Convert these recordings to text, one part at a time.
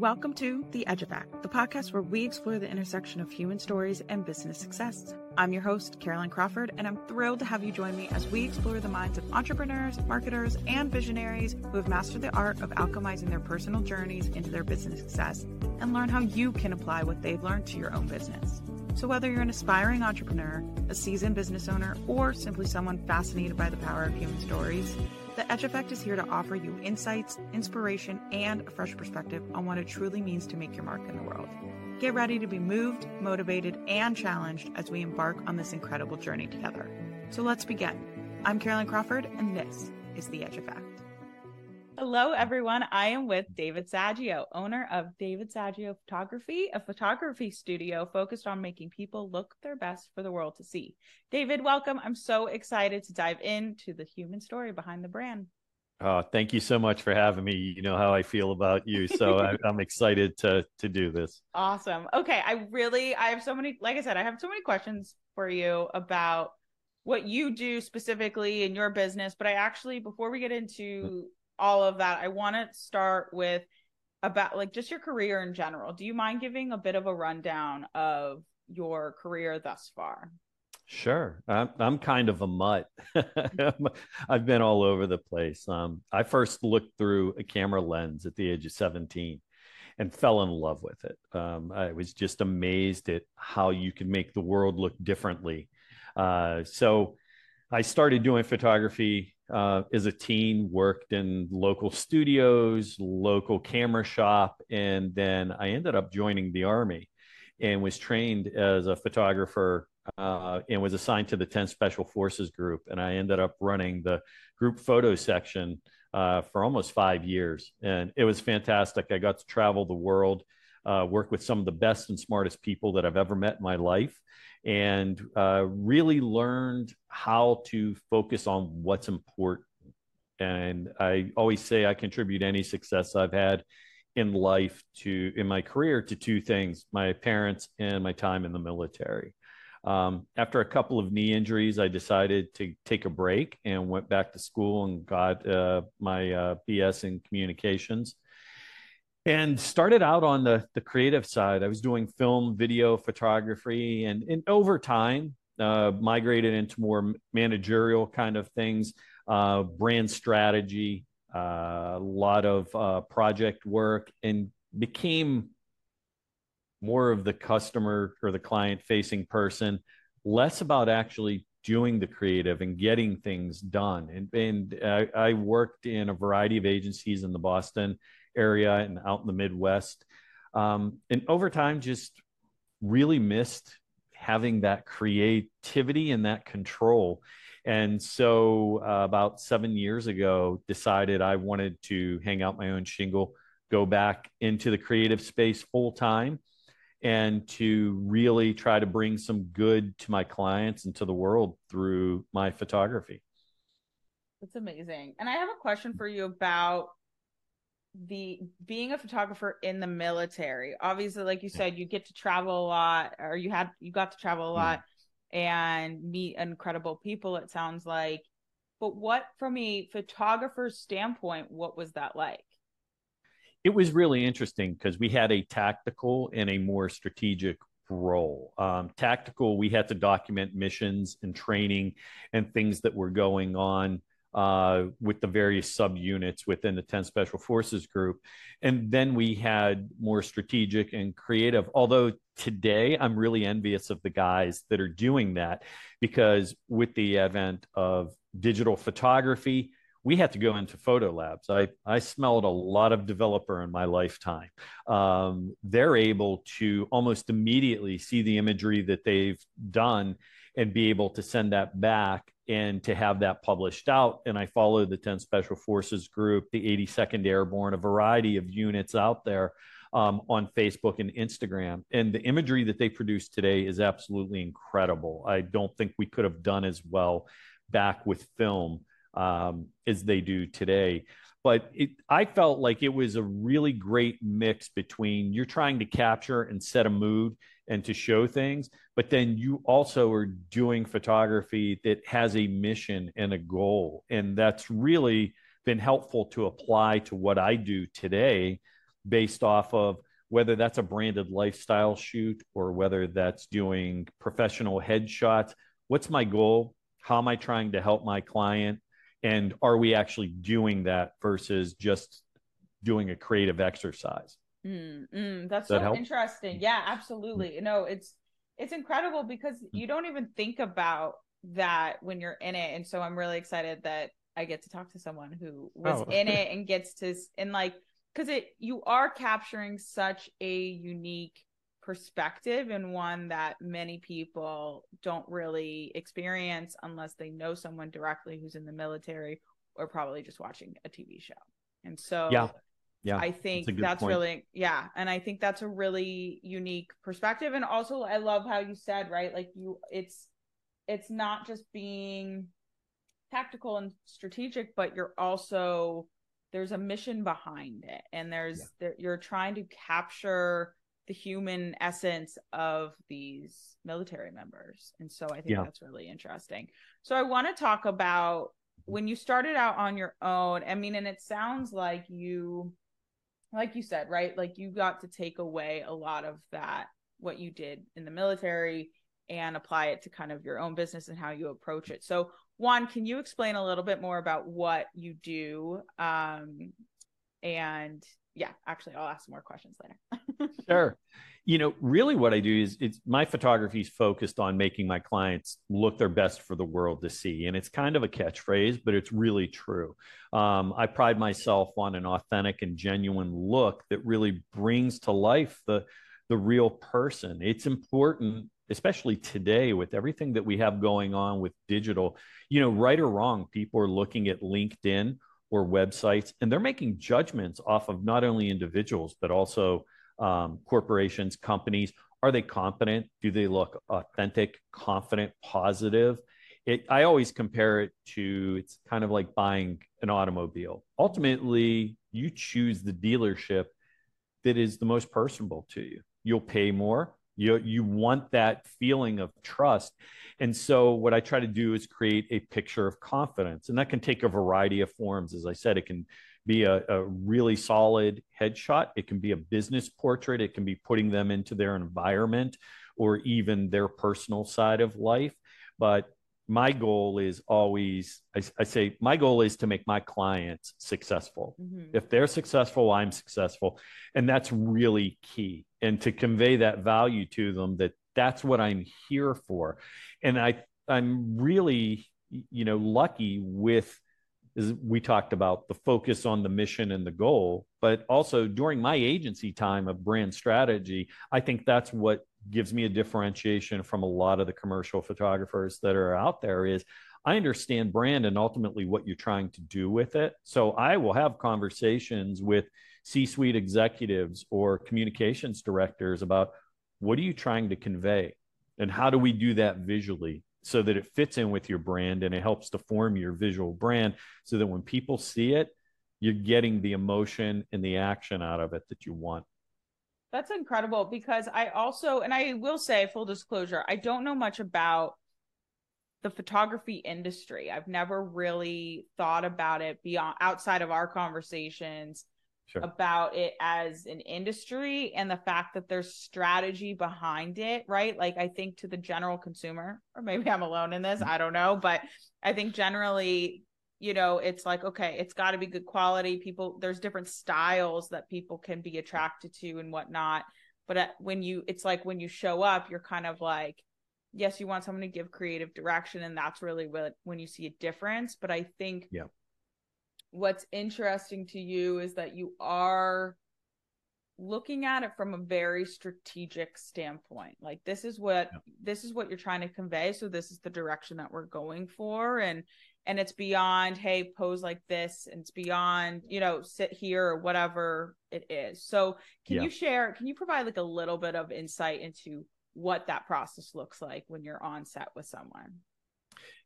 Welcome to The Edge Effect, the podcast where we explore the intersection of human stories and business success. I'm your host, Carolyn Crawford, and I'm thrilled to have you join me as we explore the minds of entrepreneurs, marketers, and visionaries who have mastered the art of alchemizing their personal journeys into their business success and learn how you can apply what they've learned to your own business. So, whether you're an aspiring entrepreneur, a seasoned business owner, or simply someone fascinated by the power of human stories, the Edge Effect is here to offer you insights, inspiration, and a fresh perspective on what it truly means to make your mark in the world. Get ready to be moved, motivated, and challenged as we embark on this incredible journey together. So let's begin. I'm Carolyn Crawford, and this is The Edge Effect. Hello, everyone. I am with David Saggio, owner of David Saggio Photography, a photography studio focused on making people look their best for the world to see. David, welcome. I'm so excited to dive into the human story behind the brand. Oh, thank you so much for having me. You know how I feel about you, so I, am excited to to do this. Awesome. Okay, I really I have so many. Like I said, I have so many questions for you about what you do specifically in your business. But I actually, before we get into mm. All of that, I want to start with about like just your career in general. Do you mind giving a bit of a rundown of your career thus far? Sure. I'm, I'm kind of a mutt. I've been all over the place. Um, I first looked through a camera lens at the age of 17 and fell in love with it. Um, I was just amazed at how you can make the world look differently. Uh, so I started doing photography uh, as a teen, worked in local studios, local camera shop, and then I ended up joining the Army and was trained as a photographer uh, and was assigned to the 10th Special Forces Group. And I ended up running the group photo section uh, for almost five years. And it was fantastic. I got to travel the world, uh, work with some of the best and smartest people that I've ever met in my life and uh, really learned how to focus on what's important. And I always say I contribute any success I've had in life to in my career to two things my parents and my time in the military. Um, after a couple of knee injuries, I decided to take a break and went back to school and got uh, my uh, BS in communications and started out on the the creative side. I was doing film, video, photography, and, and over time uh, migrated into more managerial kind of things, uh, brand strategy, uh, a lot of uh, project work, and became more of the customer or the client facing person, less about actually doing the creative and getting things done. And, and I, I worked in a variety of agencies in the Boston area and out in the Midwest. Um, and over time, just really missed having that creativity and that control. And so, uh, about seven years ago, decided I wanted to hang out my own shingle, go back into the creative space full time, and to really try to bring some good to my clients and to the world through my photography. That's amazing. And I have a question for you about the being a photographer in the military obviously like you said you get to travel a lot or you had you got to travel a lot mm. and meet incredible people it sounds like but what from a photographer's standpoint what was that like it was really interesting because we had a tactical and a more strategic role. Um, tactical, we had to document missions and training and things that were going on uh, with the various subunits within the 10 Special Forces Group. And then we had more strategic and creative. Although today I'm really envious of the guys that are doing that because with the advent of digital photography, we had to go into photo labs. I, I smelled a lot of developer in my lifetime. Um, they're able to almost immediately see the imagery that they've done and be able to send that back and to have that published out. And I follow the 10 Special Forces Group, the 82nd Airborne, a variety of units out there um, on Facebook and Instagram. And the imagery that they produce today is absolutely incredible. I don't think we could have done as well back with film um, as they do today. But it, I felt like it was a really great mix between you're trying to capture and set a mood and to show things, but then you also are doing photography that has a mission and a goal. And that's really been helpful to apply to what I do today based off of whether that's a branded lifestyle shoot or whether that's doing professional headshots. What's my goal? How am I trying to help my client? And are we actually doing that versus just doing a creative exercise? Mm, mm, that's that so help? interesting. Yeah, absolutely. You know, it's it's incredible because you don't even think about that when you're in it. And so I'm really excited that I get to talk to someone who was oh. in it and gets to and like because it you are capturing such a unique perspective and one that many people don't really experience unless they know someone directly who's in the military or probably just watching a TV show. And so yeah. Yeah. I think that's, that's really yeah, and I think that's a really unique perspective and also I love how you said, right? Like you it's it's not just being tactical and strategic, but you're also there's a mission behind it and there's yeah. there, you're trying to capture the human essence of these military members and so i think yeah. that's really interesting so i want to talk about when you started out on your own i mean and it sounds like you like you said right like you got to take away a lot of that what you did in the military and apply it to kind of your own business and how you approach it so Juan, can you explain a little bit more about what you do? Um, and yeah, actually, I'll ask more questions later. sure. You know, really what I do is it's my photography is focused on making my clients look their best for the world to see. And it's kind of a catchphrase, but it's really true. Um, I pride myself on an authentic and genuine look that really brings to life the the real person. It's important especially today with everything that we have going on with digital, you know, right or wrong, people are looking at LinkedIn or websites and they're making judgments off of not only individuals, but also um, corporations, companies. Are they competent? Do they look authentic, confident, positive? It, I always compare it to it's kind of like buying an automobile. Ultimately, you choose the dealership that is the most personable to you. You'll pay more, you, you want that feeling of trust. And so, what I try to do is create a picture of confidence. And that can take a variety of forms. As I said, it can be a, a, really solid headshot, it can be a business portrait, it can be putting them into their environment or even their personal side of life. But my goal is always I, I, say my goal is to make my clients successful mm-hmm. if they're successful i'm successful and that's really key and to convey that value to them that that's what i'm here for and i i'm really you know lucky with as we talked about the focus on the mission and the goal but also during my agency time of brand strategy i think that's what gives me a differentiation from a lot of the commercial photographers that are out there is I understand brand and ultimately what you're trying to do with it. So I will have conversations with C suite executives or communications directors about what are you trying to convey and how do we do that visually so that it fits in with your brand and it helps to form your visual brand so that when people see it, you're getting the emotion and the action out of it that you want. That's incredible because I also, and I will say, full disclosure, I don't know much about the photography industry. I've never really thought about it beyond outside of our conversations sure. about it as an industry and the fact that there's strategy behind it, right? Like I think to the general consumer, or maybe I'm alone in this, mm-hmm. I don't know, but I think generally you know it's like okay it's got to be good quality people there's different styles that people can be attracted to and whatnot but when you it's like when you show up you're kind of like yes you want someone to give creative direction and that's really what when you see a difference but i think yeah what's interesting to you is that you are looking at it from a very strategic standpoint. Like this is what yeah. this is what you're trying to convey. So this is the direction that we're going for. And and it's beyond hey pose like this. And it's beyond you know sit here or whatever it is. So can yeah. you share can you provide like a little bit of insight into what that process looks like when you're on set with someone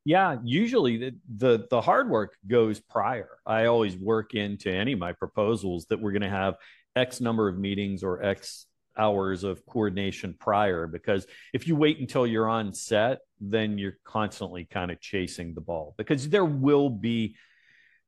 yeah usually the, the the hard work goes prior. I always work into any of my proposals that we're going to have x number of meetings or x hours of coordination prior because if you wait until you're on set then you're constantly kind of chasing the ball because there will be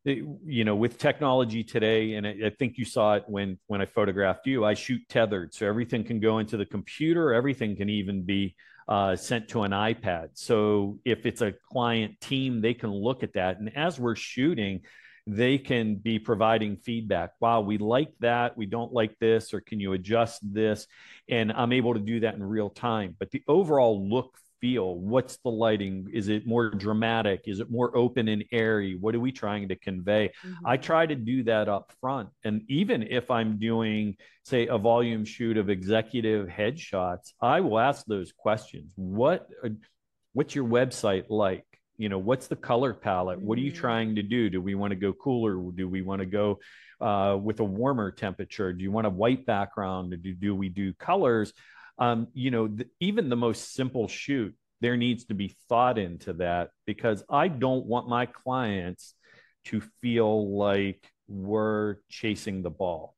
eh, you know with technology today and I, I, think you saw it when when i photographed you i shoot tethered so everything can go into the computer everything can even be uh, sent to an ipad. So if it's a client team they can look at that. And as we're shooting they can be providing feedback. Wow we like that. We don't like this or can you adjust this? And i'm able to do that in real time. But the overall look feel? What's the lighting? Is it more dramatic? Is it more open and airy? What are we trying to convey? Mm-hmm. I try to do that up front. And even if I'm doing, say, a volume shoot of executive headshots, I will ask those questions. What uh, what's your website like? You know, what's the color palette? Mm-hmm. What are you mm-hmm. trying to do? Do we want to go cooler? Do we want to go uh, with a warmer temperature? Do you want a white background? Do, do we do colors? Um, you know, th- even the most simple shoot, there needs to be thought into that because I don't want my clients to feel like we're chasing the ball.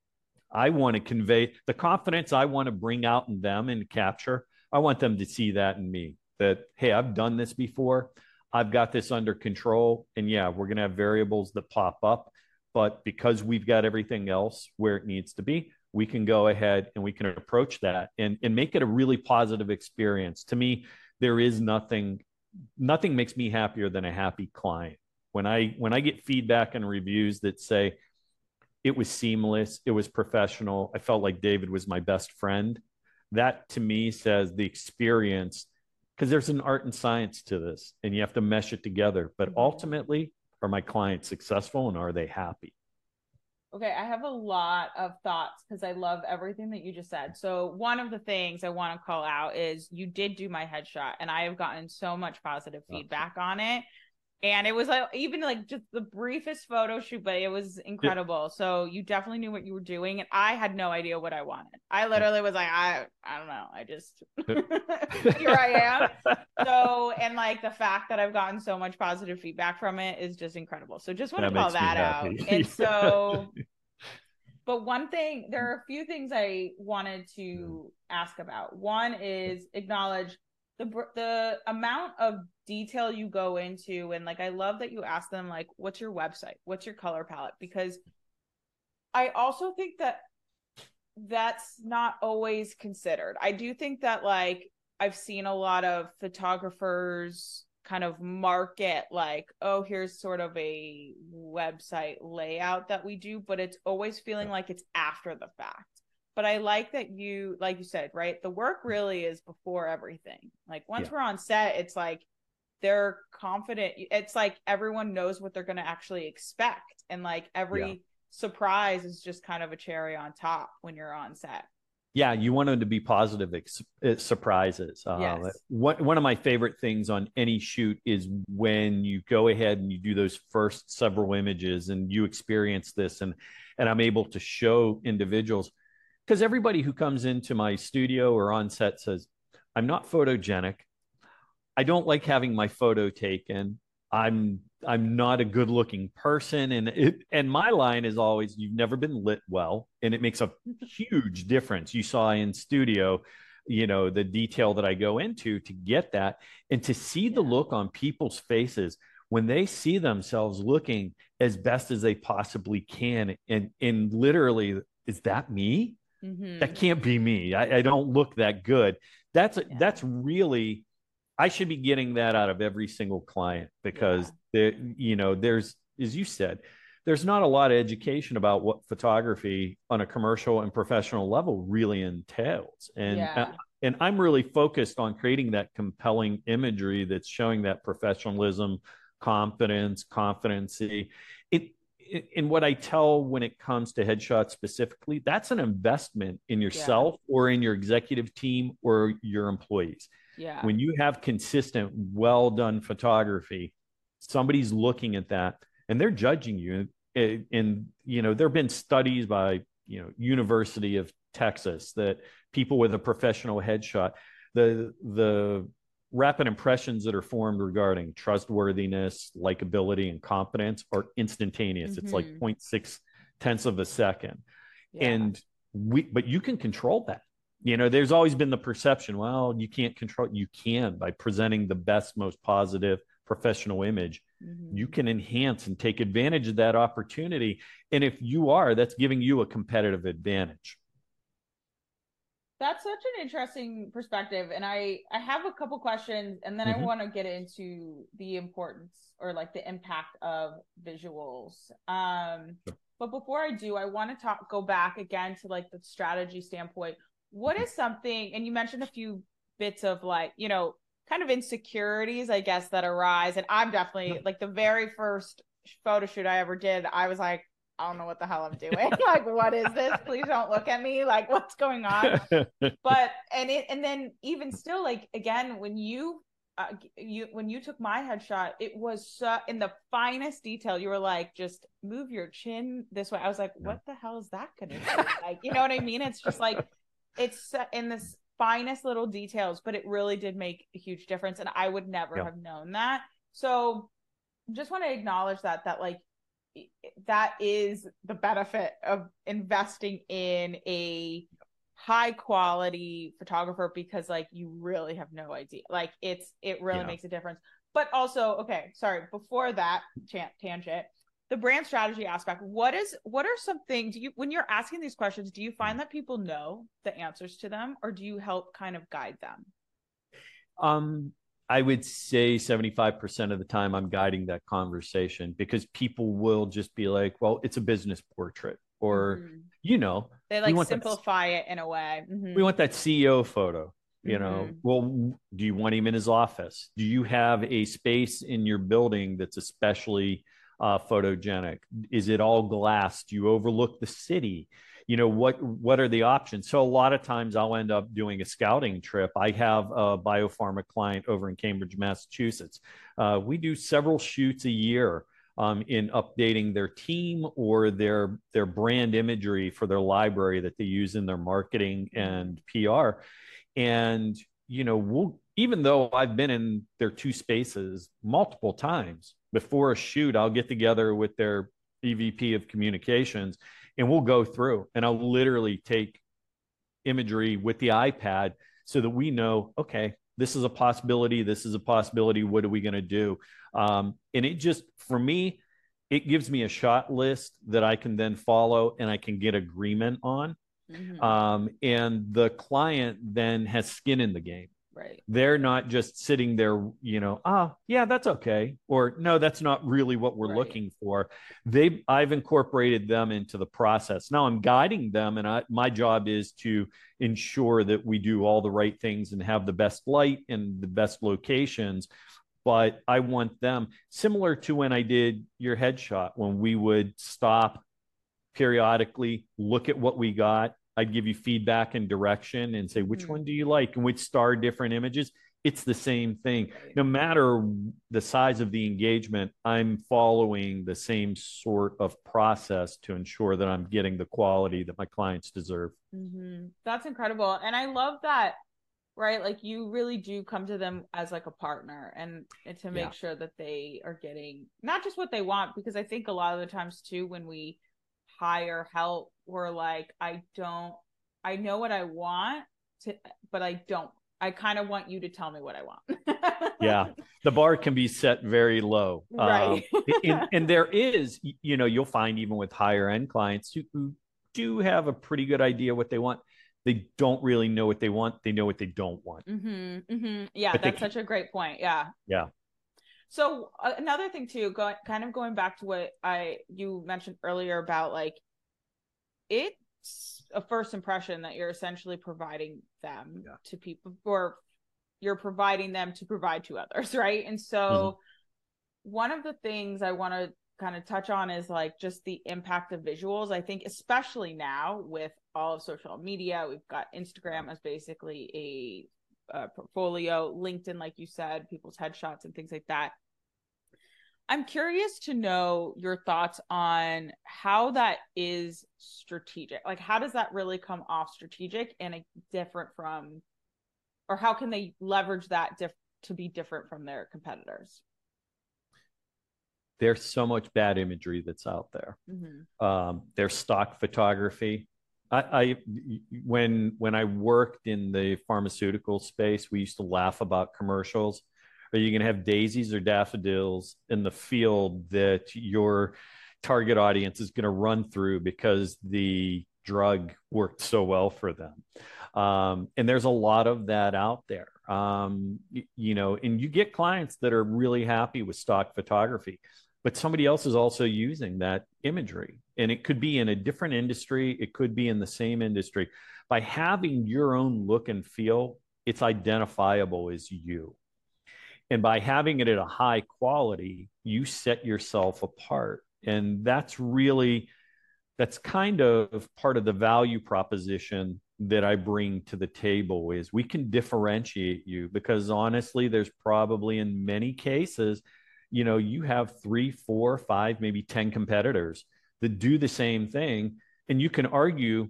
I want to convey the confidence I want to bring out in them and capture. I want them to see that in me that, hey, I've done this before. I've got this under control. And yeah, we're going to have variables that pop up. But because we've got everything else where it needs to be, we can go ahead and we can approach that and, and make it a really positive experience. To me, there is nothing, nothing makes me happier than a happy client. When I when I get feedback and reviews that say it was seamless, it was professional, I felt like David was my best friend. That to me says the experience, because there's an art and science to this, and you have to mesh it together. But mm-hmm. ultimately, are my clients successful and are they happy? Okay, I have a lot of thoughts because I love everything that you just said. So, one of the things I want to call out is you did do my headshot, and I have gotten so much positive feedback on it and it was like even like just the briefest photo shoot but it was incredible. Yeah. so you definitely knew what you were doing and i had no idea what i wanted. I literally was like i i don't know. I just here i am. So and like the fact that i've gotten so much positive feedback from it is just incredible. So just want that to call that out. and so but one thing there are a few things i wanted to ask about. One is acknowledge the the amount of detail you go into and like I love that you ask them like what's your website? What's your color palette? Because I also think that that's not always considered. I do think that like I've seen a lot of photographers kind of market like oh here's sort of a website layout that we do but it's always feeling like it's after the fact but I like that you, like you said, right? The work really is before everything. Like once yeah. we're on set, it's like they're confident. It's like everyone knows what they're going to actually expect. And like every yeah. surprise is just kind of a cherry on top when you're on set. Yeah, you want them to be positive ex- uh, surprises. Uh, yes. one, one of my favorite things on any shoot is when you go ahead and you do those first several images and you experience this and and I'm able to show individuals because everybody who comes into my studio or on set says, I'm not photogenic. I don't like having my photo taken. I'm I'm not a good looking person. And it, and my line is always, you've never been lit well. And it makes a huge difference. You saw in studio, you know, the detail that I go into to get that and to see the look on people's faces when they see themselves looking as best as they possibly can. And, and literally, is that me? Mm-hmm. That can't be me. I, I, don't look that good. That's yeah. that's really I should be getting that out of every single client because yeah. there, you know, there's as you said, there's not a lot of education about what photography on a commercial and professional level really entails. And yeah. and I'm really focused on creating that compelling imagery that's showing that professionalism, confidence, competency. In what I tell when it comes to headshots specifically, that's an investment in yourself yeah. or in your executive team or your employees. Yeah. When you have consistent, well done photography, somebody's looking at that and they're judging you. And, and you know, there have been studies by you know University of Texas that people with a professional headshot, the the rapid impressions that are formed regarding trustworthiness, likability, and competence are instantaneous. Mm-hmm. It's like mm-hmm. 0.6 tenths of a second. Yeah. And we, but you can control that. You know, there's always been the perception, well, you can't control, you can by presenting the best, most positive professional image, mm-hmm. you can enhance and take advantage of that opportunity. And if you are, that's giving you a competitive advantage. That's such an interesting perspective. And I, I have a couple questions and then mm-hmm. I want to get into the importance or like the impact of visuals. Um, sure. But before I do, I want to talk, go back again to like the strategy standpoint. What is something, and you mentioned a few bits of like, you know, kind of insecurities, I guess, that arise. And I'm definitely like the very first photo shoot I ever did, I was like, I don't know what the hell I'm doing. like, what is this? Please don't look at me. Like, what's going on? but and it and then even still, like again, when you uh, you when you took my headshot, it was so, in the finest detail. You were like, just move your chin this way. I was like, what the hell is that gonna do? like, you know what I mean? It's just like it's in this finest little details, but it really did make a huge difference. And I would never have known that. So just want to acknowledge that, that like, that is the benefit of investing in a high quality photographer because like you really have no idea. Like it's it really yeah. makes a difference. But also okay sorry before that tangent the brand strategy aspect what is what are some things do you when you're asking these questions do you find that people know the answers to them or do you help kind of guide them? Um i would say 75% of the time i'm guiding that conversation because people will just be like well it's a business portrait or mm-hmm. you know they like simplify that, it in a way mm-hmm. we want that ceo photo you mm-hmm. know well do you want him in his office do you have a space in your building that's especially uh, photogenic? Is it all glass? Do you overlook the city? You know what what are the options? So a lot of times I'll end up doing a scouting trip. I have a biopharma client over in Cambridge, Massachusetts. Uh, we do several shoots a year. Um, in updating their team or their their brand imagery for their library that they use in their marketing and PR. And you know, we'll even though I've been in their two spaces multiple times, before a shoot, I'll get together with their EVP of communications and we'll go through and I'll literally take imagery with the iPad so that we know, okay, this is a possibility. This is a possibility. What are we going to do? Um, and it just, for me, it gives me a shot list that I can then follow and I can get agreement on. Mm-hmm. Um, and the client then has skin in the game. Right. They're not just sitting there, you know, ah, yeah, that's okay. Or no, that's not really what we're right. looking for. They I've incorporated them into the process. Now I'm guiding them and I, my job is to ensure that we do all the right things and have the best light and the best locations. But I want them similar to when I did your headshot, when we would stop periodically, look at what we got, I'd give you feedback and direction and say, which mm-hmm. one do you like? And we'd star different images. It's the same thing. No matter the size of the engagement, I'm following the same sort of process to ensure that I'm getting the quality that my clients deserve. Mm-hmm. That's incredible. And I love that right like you really do come to them as like a partner and, and to make yeah. sure that they are getting not just what they want because i think a lot of the times too when we hire help were like i don't i know what i want to but i don't i kind of want you to tell me what i want. Yeah. The bar can be set very low. Right. um, and, and, there is you know you'll find even with higher end clients who, who do have a pretty good idea what they want they don't really know what they want they know what they don't want. Mm-hmm, mm-hmm. yeah but that's such a great point yeah. Yeah so uh, another thing too, going kind of going back to what I you mentioned earlier about like it's a first impression that you're essentially providing them yeah. to people or you're providing them to provide to others, right? And so mm-hmm. one of the things I want to kind of touch on is like just the impact of visuals. I think especially now with all of social media, we've got Instagram as basically a uh, portfolio, LinkedIn, like you said, people's headshots and things like that. I'm curious to know your thoughts on how that is strategic. Like, how does that really come off strategic and different from, or how can they leverage that diff- to be different from their competitors? There's so much bad imagery that's out there. Mm-hmm. Um, there's stock photography. I, I when when I worked in the pharmaceutical space, we used to laugh about commercials Are you going to have daisies or daffodils in the field that your target audience is going to run through because the drug worked so well for them? Um, and there's a lot of that out there. Um, you, you know, and you get clients that are really happy with stock photography, but somebody else is also using that imagery. And it could be in a different industry, it could be in the same industry. By having your own look and feel, it's identifiable as you. And by having it at a high quality, you set yourself apart. And that's really, that's kind of part of the value proposition that I bring to the table is we can differentiate you because honestly, there's probably in many cases, you know, you have three, four, five, maybe 10 competitors that do the same thing. And you can argue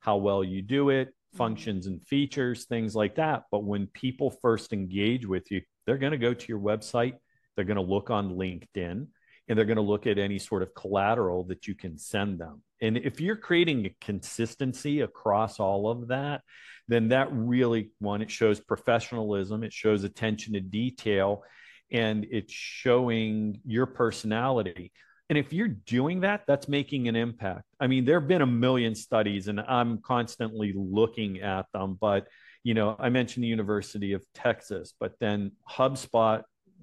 how well you do it, functions and features, things like that. But when people first engage with you, they're going to go to your website, they're going to look on LinkedIn, and they're going to look at any sort of collateral that you can send them. And if you're creating a consistency across all of that, then that really one, it shows professionalism, it shows attention to detail, and it's showing your personality. And if you're doing that, that's making an impact. I mean, there have been a million studies, and I'm constantly looking at them. But, you know, I mentioned the University of Texas, but then HubSpot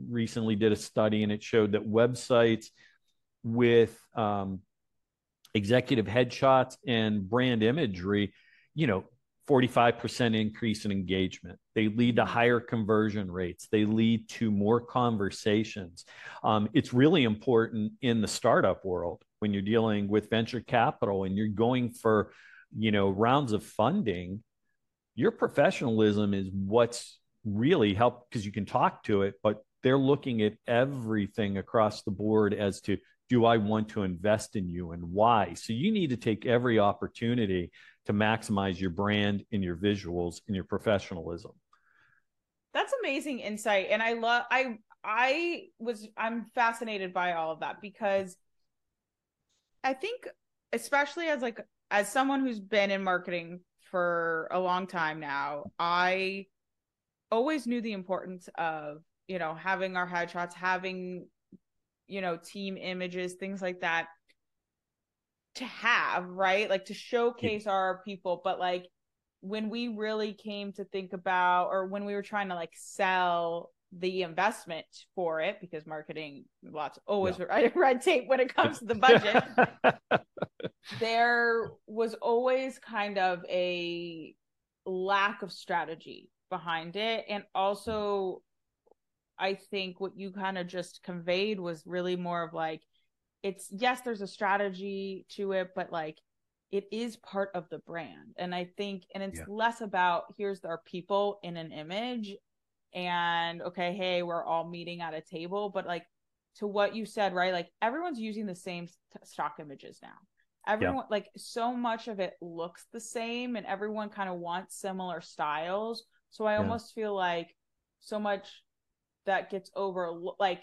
recently did a study and it showed that websites with um, executive headshots and brand imagery, you know, 45% increase in engagement. They lead to higher conversion rates. They lead to more conversations. Um, it's really important in the startup world when you're dealing with venture capital and you're going for, you know, rounds of funding. Your professionalism is what's really helped because you can talk to it, but they're looking at everything across the board as to do I want to invest in you and why? So you need to take every opportunity to maximize your brand and your visuals and your professionalism. That's amazing insight. And I love I I was I'm fascinated by all of that because I think especially as like as someone who's been in marketing for a long time now, I always knew the importance of you know having our headshots having you know team images things like that to have right like to showcase yeah. our people but like when we really came to think about or when we were trying to like sell the investment for it because marketing lots always yeah. red tape when it comes to the budget there was always kind of a lack of strategy behind it and also mm. I think what you kind of just conveyed was really more of like, it's yes, there's a strategy to it, but like it is part of the brand. And I think, and it's yeah. less about here's our people in an image and okay, hey, we're all meeting at a table, but like to what you said, right? Like everyone's using the same stock images now. Everyone, yeah. like so much of it looks the same and everyone kind of wants similar styles. So I yeah. almost feel like so much that gets over like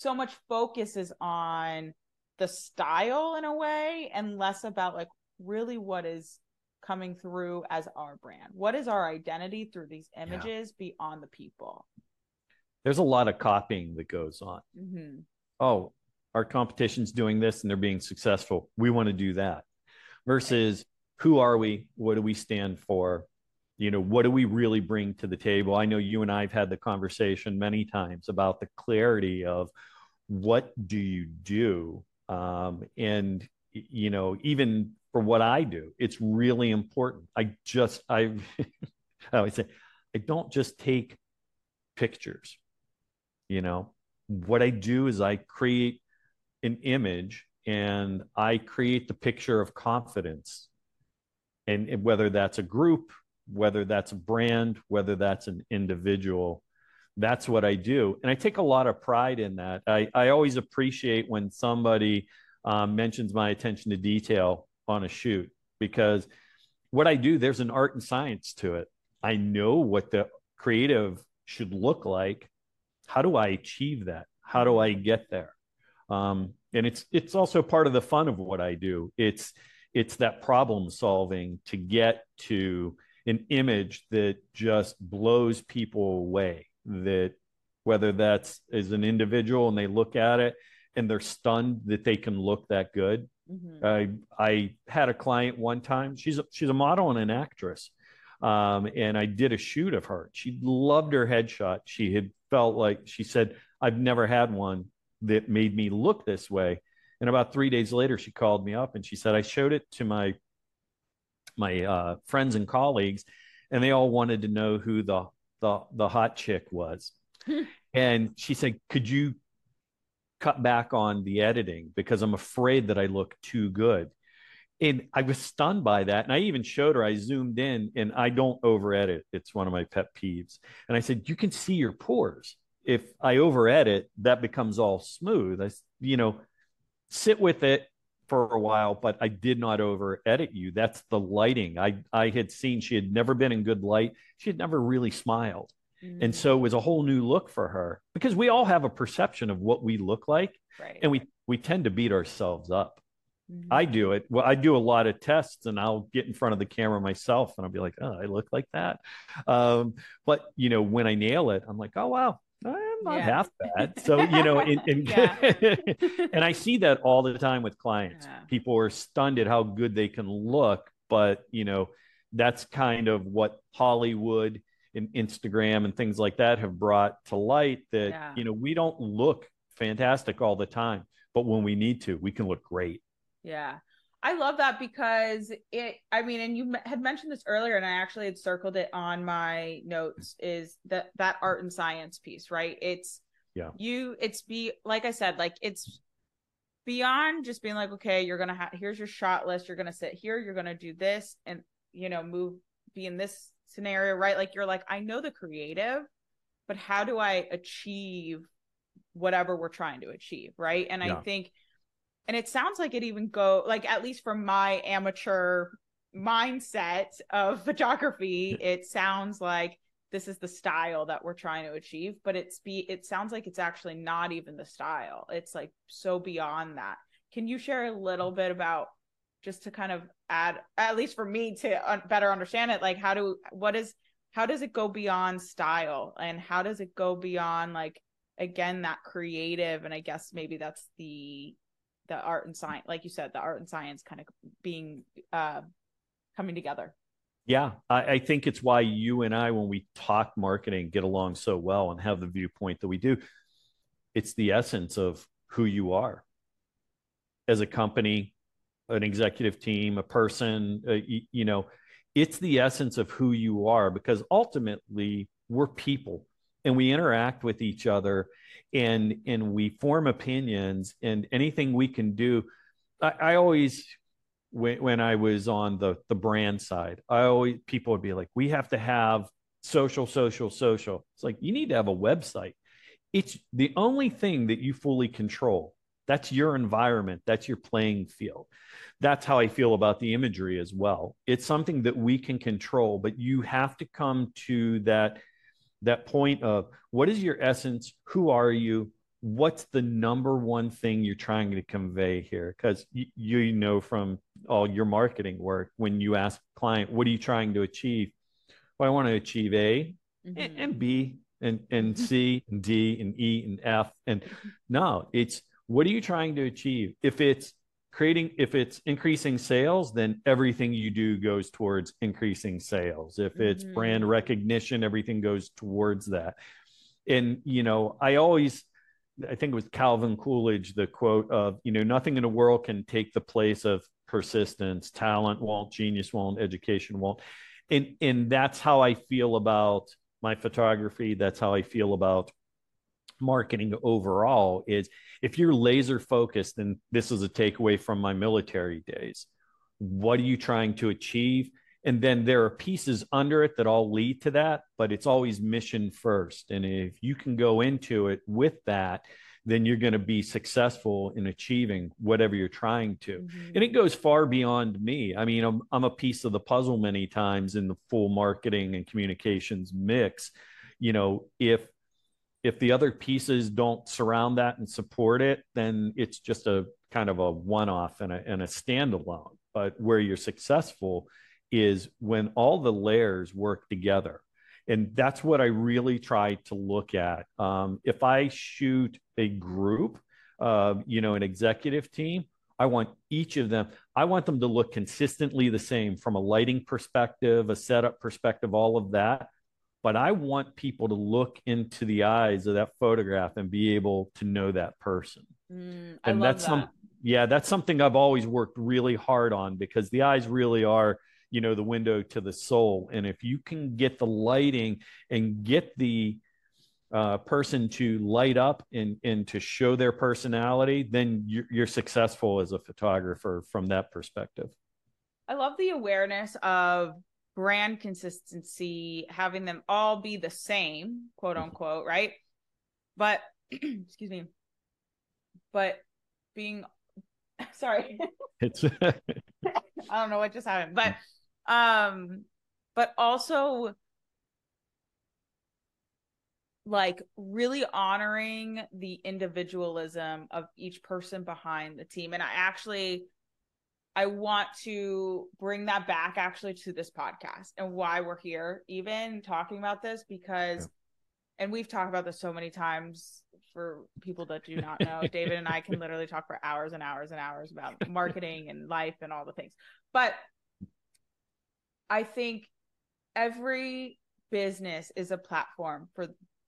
so much focus is on the style in a way and less about like really what is coming through as our brand. What is our identity through these images yeah. beyond the people? There's a lot of copying that goes on. Mm-hmm. oh our competition's doing this and they're being successful. We want to do that. Versus who are we? What do we stand for you know what do we really bring to the table? I know you and i've had the conversation many times about the clarity of what do you do? Um, and you know even for what i do it's really important. I just i i always say i don't just take pictures you know. What i do is i create an image and i create the picture of confidence. And, and whether that's a group whether that's a brand, whether that's an individual. That's what I do. And I take a lot of pride in that. I, I always appreciate when somebody um, mentions my attention to detail on a shoot because what I do, there's an art and science to it. I know what the creative should look like. How do I achieve that? How do I get there? Um, and it's it's also part of the fun of what I do. It's it's that problem solving to get to an image that just blows people away that whether that's as an individual and they look at it and they're stunned that they can look that good. Mm-hmm. I I had a client one time. She's a, she's a model and an actress, um, and I did a shoot of her. She loved her headshot. She had felt like she said, "I've never had one that made me look this way." And about three days later, she called me up and she said, "I showed it to my my uh, friends and colleagues, and they all wanted to know who the the the hot chick was." and she said, "Could you cut back on the editing because I'm afraid that I look too good. And I was stunned by that. And I even showed her, I zoomed in and I don't over edit. It's one of my pet peeves. And I said, You can see your pores. If I over edit, that becomes all smooth. I, you know, sit with it for a while, but I did not over edit you. That's the lighting. I, I had seen she had never been in good light. She had never really smiled. Mm-hmm. And so it was a whole new look for her because we all have a perception of what we look like. Right. And we, we tend to beat ourselves up. Mm-hmm. I do it. Well, I do a lot of tests and I'll get in front of the camera myself and I'll be like, oh, I look like that. Um, but, you know, when I nail it, I'm like, oh, wow, I'm not yeah. half bad. So, you know, and I see that all the time with clients. Yeah. People are stunned at how good they can look, but, you know, that's kind of what Hollywood and Instagram and things like that have brought to light that yeah. you know we don't look fantastic all the time, but when we need to, we can look great. Yeah. I love that because it I mean and you had mentioned this earlier and I actually had circled it on my notes is that that art and science piece, right? It's yeah. You it's be like I said like it's beyond just being like okay, you're going to have here's your shot list, you're going to sit here, you're going to do this and you know move be in this scenario, right? Like you're like, I know the creative, but how do I achieve whatever we're trying to achieve, right? And yeah. I think, and it sounds like it even go like at least from my amateur mindset of photography, it sounds like this is the style that we're trying to achieve, but it's be it sounds like it's actually not even the style. It's like so beyond that. Can you share a little bit about just to kind of add at least for me to better understand it like how do what is how does it go beyond style and how does it go beyond like again that creative and i guess maybe that's the the art and science like you said the art and science kind of being uh coming together. Yeah I, I think it's why you and i when we talk marketing get along so well and have the viewpoint that we do. It's the essence of who you are. As a company an executive team, a person, uh, know, it's the essence of who you are because ultimately we're people and we interact with each other and and we form opinions and anything we can do. I, I always when, when i was on the the brand side i always people would be like we have to have social social social. It's like you need to have a website. It's the only thing that you fully control. That's your environment. That's your playing field. That's how I feel about the imagery as well. It's something that we can control, but you have to come to that that point of what is your essence? Who are you? What's the number one thing you're trying to convey here? Because you, you know from all your marketing work, when you ask client, what are you trying to achieve? Well, I want to achieve A mm-hmm. and, and B and, and C and D and E and F. And no, it's what are you trying to achieve? If it's creating if it's increasing sales then everything you do goes towards increasing sales. If it's mm-hmm. brand recognition everything goes towards that. And you know i always i think it was calvin coolidge the quote of you know nothing in the world can take the place of persistence. Talent won't genius won't education won't. And and that's how i feel about my photography. That's how i feel about marketing overall is if you're laser focused, and this is a takeaway from my military days, what are you trying to achieve? And then there are pieces under it that all lead to that, but it's always mission first. And if you can go into it with that, then you're going to be successful in achieving whatever you're trying to. Mm-hmm. And it goes far beyond me. I mean, I'm, I'm a piece of the puzzle many times in the full marketing and communications mix. You know, if if the other pieces don't surround that and support it, then it's just a kind of a one-off and a, and a standalone. But where you're successful is when all the layers work together. and that's what I really try to look at. Um, if I shoot a group, uh, you know, an executive team, I want each of them, I want them to look consistently the same from a lighting perspective, a setup perspective, all of that. But I want people to look into the eyes of that photograph and be able to know that person. Mm, and that's that. some, yeah, that's something I've always worked really hard on because the eyes really are you know the window to the soul and if you can get the lighting and get the uh, person to light up and and to show their personality then you're, you're successful as a photographer from that perspective i love the awareness of brand consistency having them all be the same quote mm-hmm. unquote right? But excuse me but being sorry. It's i don't know what just happened but um but also like really honoring the individualism of each person behind the team. And i actually i want to bring that back actually to this podcast and why we're here even talking about this because yeah. and we've talked about this so many times for people that do not know david and i can literally talk for hours and hours and hours about marketing and life and all the things but I think every business is a platform for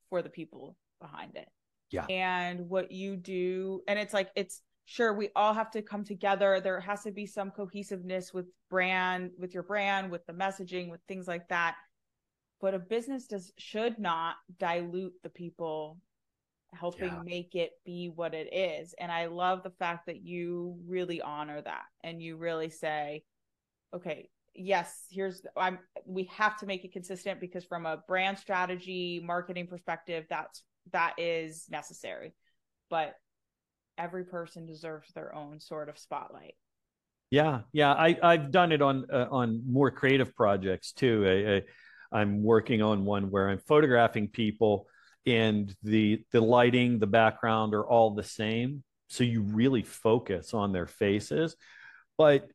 for the people behind it. Yeah. And what you do and it's like it's sure we all have to come together there has to be some cohesiveness with brand with your brand with the messaging with things like that but a business does should not dilute the people helping yeah. make it be what it is and i love the fact that you really honor that and you really say okay yes, here's I'm we have to make it consistent because from a brand strategy, marketing perspective, that's that is necessary. But every person deserves their own sort of spotlight. Yeah, yeah, I I've done it on uh, on more creative projects too. I, I, I'm working on one where I'm photographing people and the the lighting, the background are all the same, so you really focus on their faces. But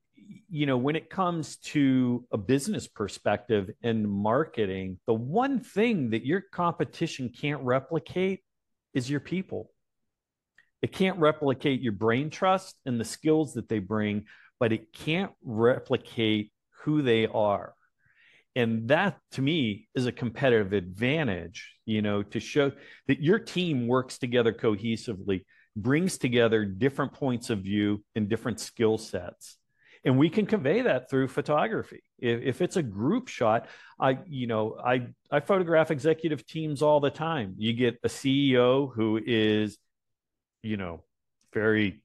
you know, when it comes to a business perspective and marketing, the one thing that your competition can't replicate is your people. It can't replicate your brain trust and the skills that they bring, but it can't replicate who they are. And that to me is a competitive advantage, you know, to show that your team works together cohesively, brings together different points of view and different skill sets. And we can convey that through photography. If, if, it's a group shot i you know i i photograph executive teams all the time. You get a ceo who is you know very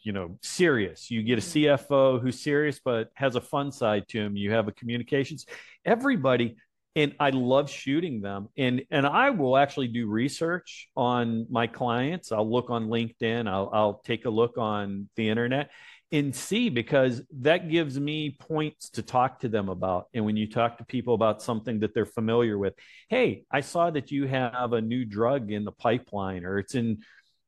you know serious. You get a mm-hmm. cfo who's serious but has a fun side to him. You have a communications. Everybody and i love shooting them and and i will actually do research on my clients. I'll look on linkedin. I'll, I'll take a look on the internet and see because that gives me points to talk to them about. And when you talk to people about something that they're familiar with, hey, I saw that you have a new drug in the pipeline or it's in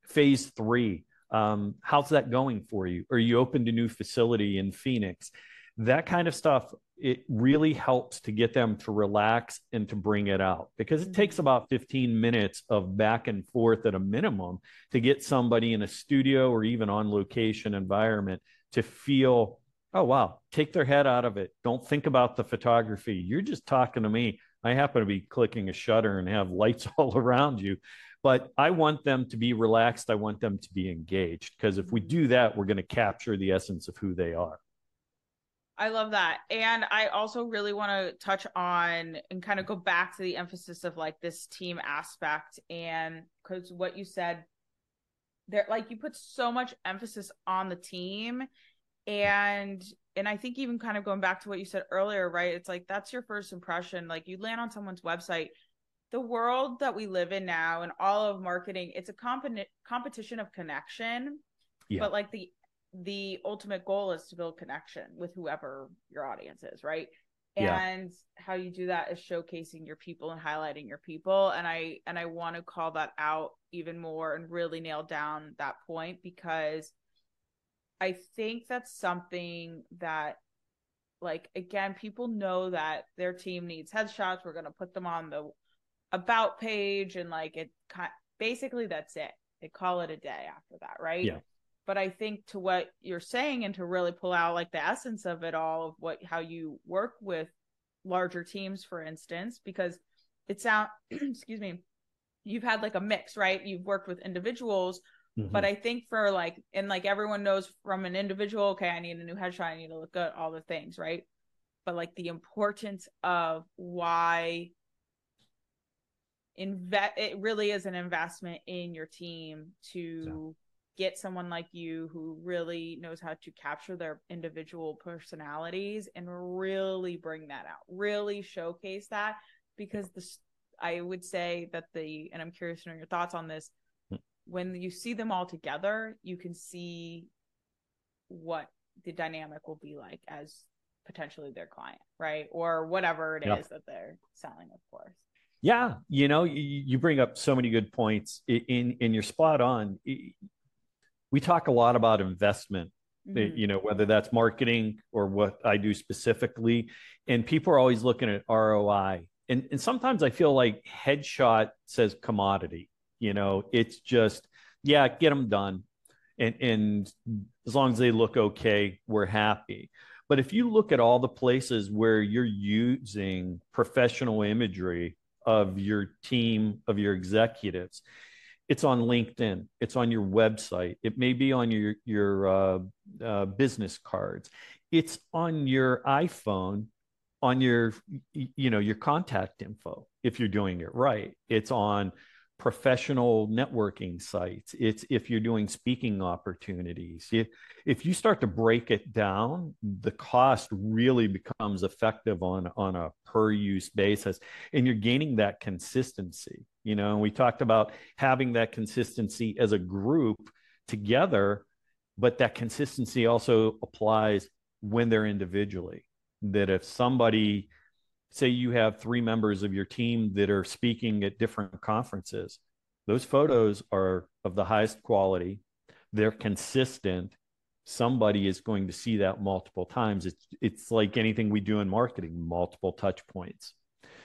phase three. Um, how's that going for you? Or you opened a new facility in Phoenix? That kind of stuff, it really helps to get them to relax and to bring it out because it takes mm-hmm. about 15 minutes of back and forth at a minimum to get somebody in a studio or even on location environment to feel, oh, wow, take their head out of it. Don't think about the photography. You're just talking to me. I happen to be clicking a shutter and have lights all around you. But I want them to be relaxed. I want them to be engaged because if we mm-hmm. do that, we're going to capture the essence of who they are. I love that. And I also really want to touch on and kind of go back to the emphasis of like this team aspect. And because what you said there like you put so much emphasis on the team and and i think even kind of going back to what you said earlier right it's like that's your first impression like you land on someone's website the world that we live in now and all of marketing it's a comp- competition of connection yeah. but like the the ultimate goal is to build connection with whoever your audience is right and how you do that is showcasing your people and highlighting your people and i and i want to call that out even more and really nail down that point because i think that's something that like again, people know that their team needs headshots. We're gonna put them on the about page and like it basically that's it. They call it a day after that, right? Yeah. But I think to what you're saying and to really pull out like the essence of it all of what how you work with larger teams, for instance, because it sound excuse me, you've had like a mix, right? You've worked with individuals, mm-hmm. but I think for like and like everyone knows from an individual, okay, I need a new headshot, I need to look good, all the things, right? But like the importance of why invest it really is an investment in your team to get someone like you who really knows how to capture their individual personalities and really bring that out really showcase that because the i would say that the and i'm curious to know your thoughts on this hmm. when you see them all together you can see what the dynamic will be like as potentially their client right or whatever it yep. is that they're selling of course yeah, you know, you, you bring up so many good points. In in you're spot on. We talk a lot about investment. Mm-hmm. You know, whether that's marketing or what I do specifically, and people are always looking at ROI. And and sometimes I feel like headshot says commodity. You know, it's just yeah, get them done, and and as long as they look okay, we're happy. But if you look at all the places where you're using professional imagery of your team, of your executives. It's on LinkedIn. It's on your website. It may be on your your uh, uh, business cards. It's on your iPhone, on your you know your contact info. If you're doing it right, it's on professional networking sites. It's if you're doing speaking opportunities. If, if you start to break it down the cost really becomes effective on on a per use basis and you're gaining that consistency. You know and we talked about having that consistency as a group together but that consistency also applies when they're individually. That if somebody say you have three members of your team that are speaking at different conferences those photos are of the highest quality. They're consistent. Somebody is going to see that multiple times. It's it's like anything we do in marketing multiple touch points.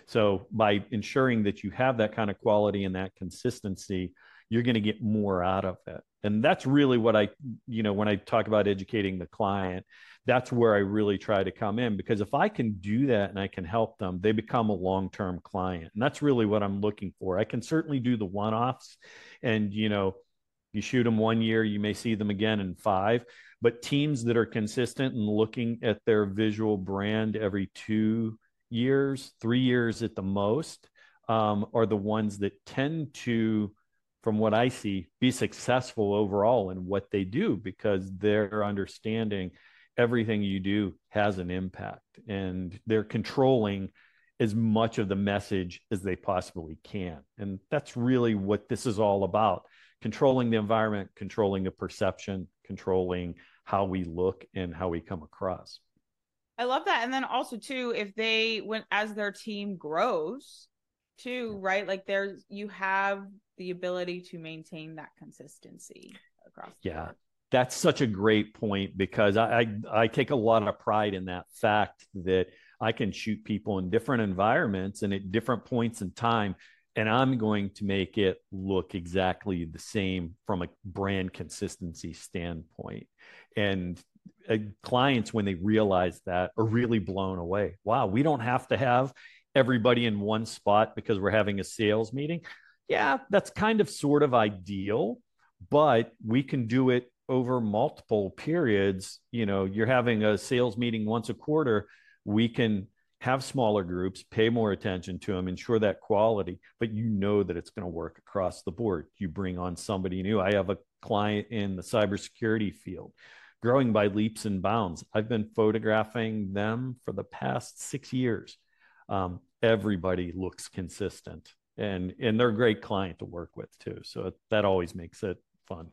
So by ensuring that you have that kind of quality and that consistency you're going to get more out of it and that's really what i you know when i talk about educating the client that's where I really try to come in because if I can do that and I can help them, they become a long term client. And that's really what I'm looking for. I can certainly do the one offs and, you know, you shoot them one year, you may see them again in five. But teams that are consistent and looking at their visual brand every two years, three years at the most, um, are the ones that tend to, from what I see, be successful overall in what they do because they're understanding everything you do has an impact and they're controlling as much of the message as they possibly can. And that's really what this is all about controlling the environment, controlling the perception, controlling how we look and how we come across. I love that. And then also too, if they when as their team grows, too, right? Like there's you have the ability to maintain that consistency across. yeah. Board that's such a great point because I, I, I take a lot of pride in that fact that I can shoot people in different environments and at different points in time, and I'm going to make it look exactly the same from a brand consistency standpoint. And uh, clients, when they realize that, are really blown away. Wow, we don't have to have everybody in one spot because we're having a sales meeting. Yeah, that's kind of sort of ideal, but we can do it over multiple periods, you know, you're having a sales meeting once a quarter, we can have smaller groups, pay more attention to them, ensure that quality, but you know that it's going to work across the board. You bring on somebody new. I have a client in the cybersecurity field growing by leaps and bounds. I've been photographing them for the past six years. Um, everybody looks consistent and and they're a great client to work with too. So that always makes it fun.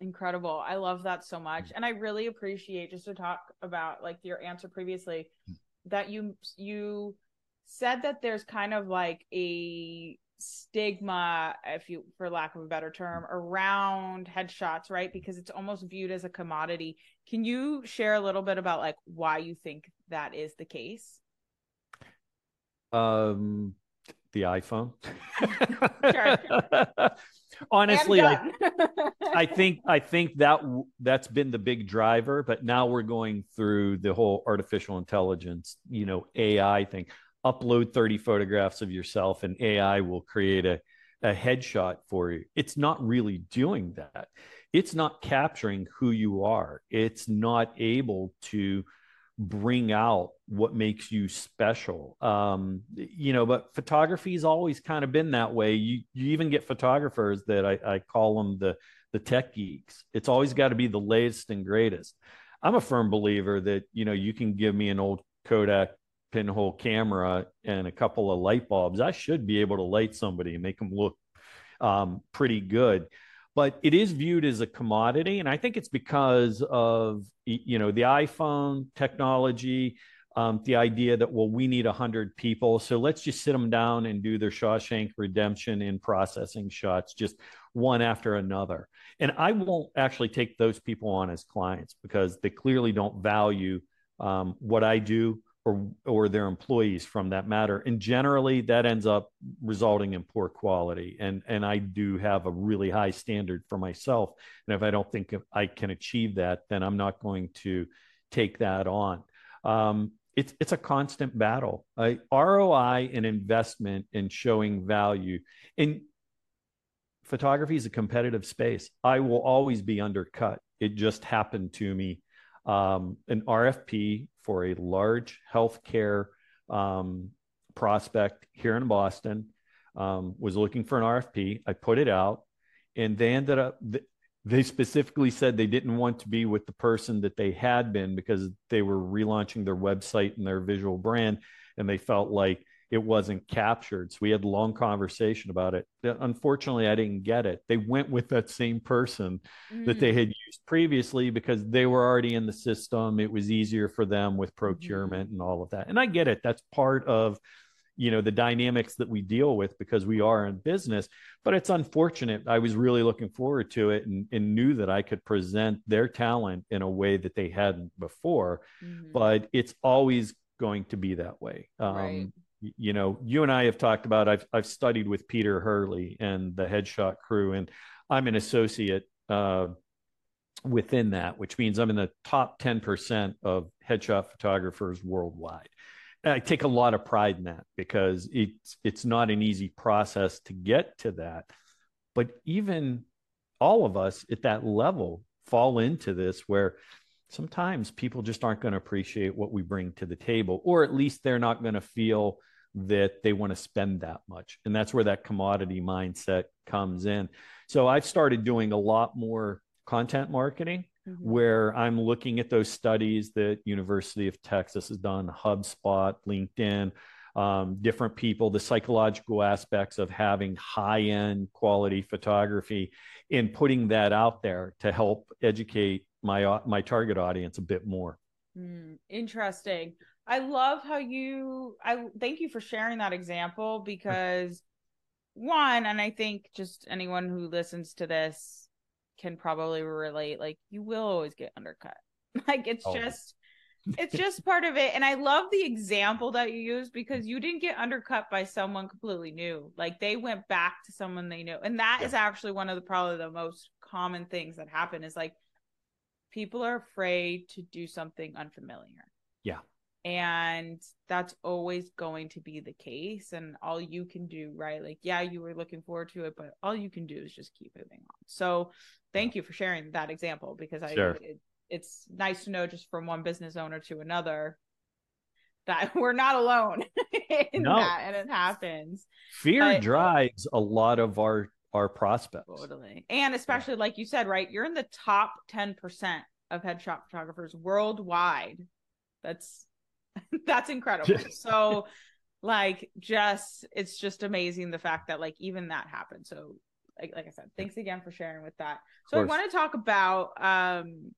Incredible. I love that so much. Mm. And I really appreciate just to talk about like your answer previously mm. that you you said that there's kind of like a stigma if you for lack of a better term around headshots right because it's almost viewed as a commodity can you share a little bit about like why you think that is the case um the iphone. Honestly I, I think i think that that's been the big driver but now we're going through the whole artificial intelligence you know ai thing. Upload 30 photographs of yourself and ai will create a, a headshot for you. It's not really doing that. It's not capturing who you are. It's not able to bring out what makes you special. Um you know but photography's always kind of been that way. You you even get photographers that i, I call them the the tech geeks. It's always got to be the latest and greatest. I'm a firm believer that you know you can give me an old kodak pinhole camera and a couple of light bulbs i should be able to light somebody and make them look um, pretty good but it is viewed as a commodity and i think it's because of you know the iphone technology um, the idea that well we need 100 people so let's just sit them down and do their shawshank redemption in processing shots just one after another. And i won't actually take those people on as clients because they clearly don't value um, what i do or or their employees from that matter. And generally that ends up resulting in poor quality. And and I do have a really high standard for myself. And if I don't think I can achieve that then I'm not going to take that on. Um, it's it's a constant battle. ROI and investment in showing value. In photography is a competitive space. I will always be undercut. It just happened to me. Um, an RFP for a large healthcare um, prospect here in Boston. Um, was looking for an RFP. I put it out, and they ended up. They specifically said they didn't want to be with the person that they had been because they were relaunching their website and their visual brand, and they felt like it wasn't captured. So we had a long conversation about it. Unfortunately, I didn't get it. They went with that same person mm. that they mm. had used previously because they were already in the system. It was easier for them with procurement mm. and all of that. And I get it. That's part of you know the dynamics that we deal with because we are in business but it's unfortunate i was really looking forward to it and, and knew that i could present their talent in a way that they hadn't before mm-hmm. but it's always going to be that way um, right you know, you and I have talked about. I've I've studied with Peter Hurley and the Headshot crew, and I'm an associate uh, within that, which means I'm in the top ten percent of headshot photographers worldwide. And I take a lot of pride in that because it's it's not an easy process to get to that. But even all of us at that level fall into this where sometimes people just aren't going to appreciate what we bring to the table, or at least they're not going to feel that they want to spend that much. And that's where that commodity mindset comes in. So I've started doing a lot more content marketing mm-hmm. where I'm looking at those studies that University of Texas has done, HubSpot, LinkedIn, um, different people, the psychological aspects of having high end quality photography and putting that out there to help educate my my target audience a bit more. Mm, interesting. I love how you I thank you for sharing that example because one, and I think just anyone who listens to this can probably relate, like you will always get undercut. Like it's oh. just it's just part of it. And I love the example that you use because you didn't get undercut by someone completely new. Like they went back to someone they knew. And that yeah. is actually one of the probably the most common things that happen is like people are afraid to do something unfamiliar. Yeah and that's always going to be the case. And all you can do right like yeah you were looking forward to it but all you can do is just keep moving on. So thank you for sharing that example because i sure. it, it's nice to know just from one business owner to another that we're not alone in no. that and it happens. Fear but, drives a lot of our our prospects. Totally. And especially yeah. like you said right you're in the top 10% of headshot photographers worldwide. That's That's incredible. so like just it's just amazing the fact that like even that happened. So like, like I said, thanks again for sharing with that. So I want to talk about um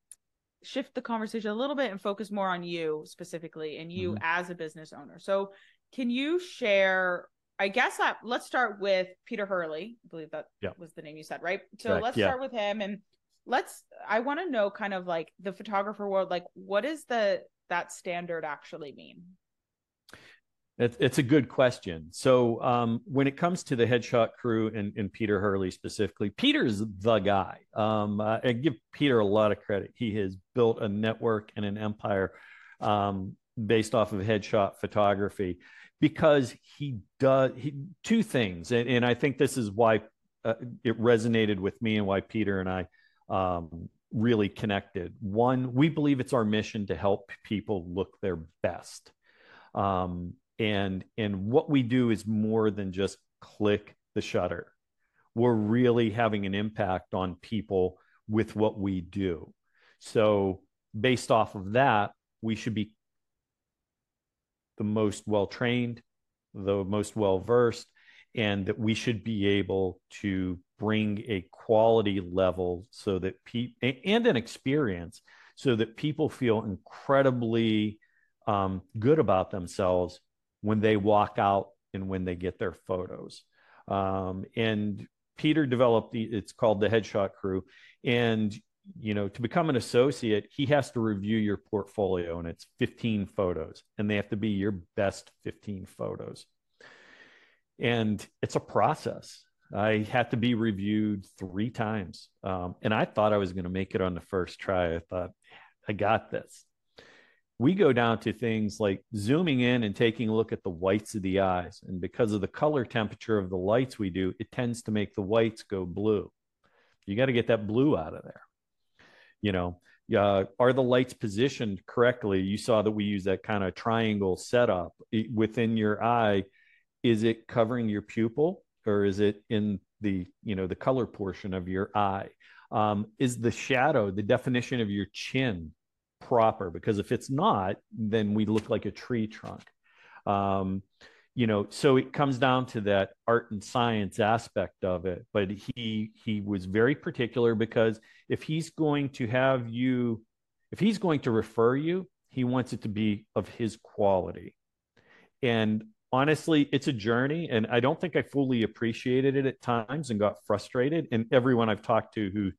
shift the conversation a little bit and focus more on you specifically and you mm-hmm. as a business owner. So can you share I guess that let's start with Peter Hurley. I believe that Yeah. was the name you said, right? So Correct, let's yeah. start with him and let's I want to know kind of like the photographer world, like what is the that standard actually mean? It's, a good question. So um, when it comes to the headshot crew and, and Peter Hurley specifically, Peter's the guy. Um, uh, I give Peter a lot of credit. He has built a network and an empire um, based off of headshot photography because he does he, two things, and, and I think this is why uh, it resonated with me and why Peter and I um, really connected. One, we believe it's our mission to help people look their best. Um, and and what we do is more than just click the shutter we're really having an impact on people with what we do so based off of that we should be the most well trained the most well versed and that we should be able to bring a quality level so that people and an experience so that people feel incredibly um, good about themselves when they walk out and when they get their photos. Um, and Peter developed the, it's called the Headshot Crew. And, you know, to become an associate, he has to review your portfolio and it's 15 photos and they have to be your best 15 photos. And it's a process. I had to be reviewed three times. Um, and I thought I was going to make it on the first try. I thought, I got this we go down to things like zooming in and taking a look at the whites of the eyes. And because of the color temperature of the lights we do, it tends to make the whites go blue. You got to get that blue out of there. You know, uh, are the lights positioned correctly? You saw that we use that kind of triangle setup within your eye. Is it covering your pupil or is it in the, you know, the color portion of your eye? Um, is the shadow, the definition of your chin proper? Because if it's not then we look like a tree trunk. Um, you know so it comes down to that art and science aspect of it. But he he was very particular because if he's going to have you if he's going to refer you he wants it to be of his quality. And honestly it's a journey and i don't think i fully appreciated it at times and got frustrated and everyone i've talked to who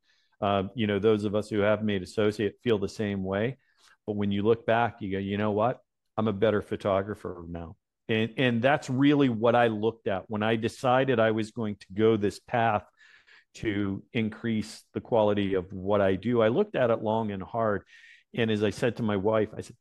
uh, you know, those of us who have made associate feel the same way. But when you look back, you go, you know what? I'm a better photographer now. And, and that's really what I looked at when I decided I was going to go this path to increase the quality of what I do. I looked at it long and hard. And as I said to my wife, I said,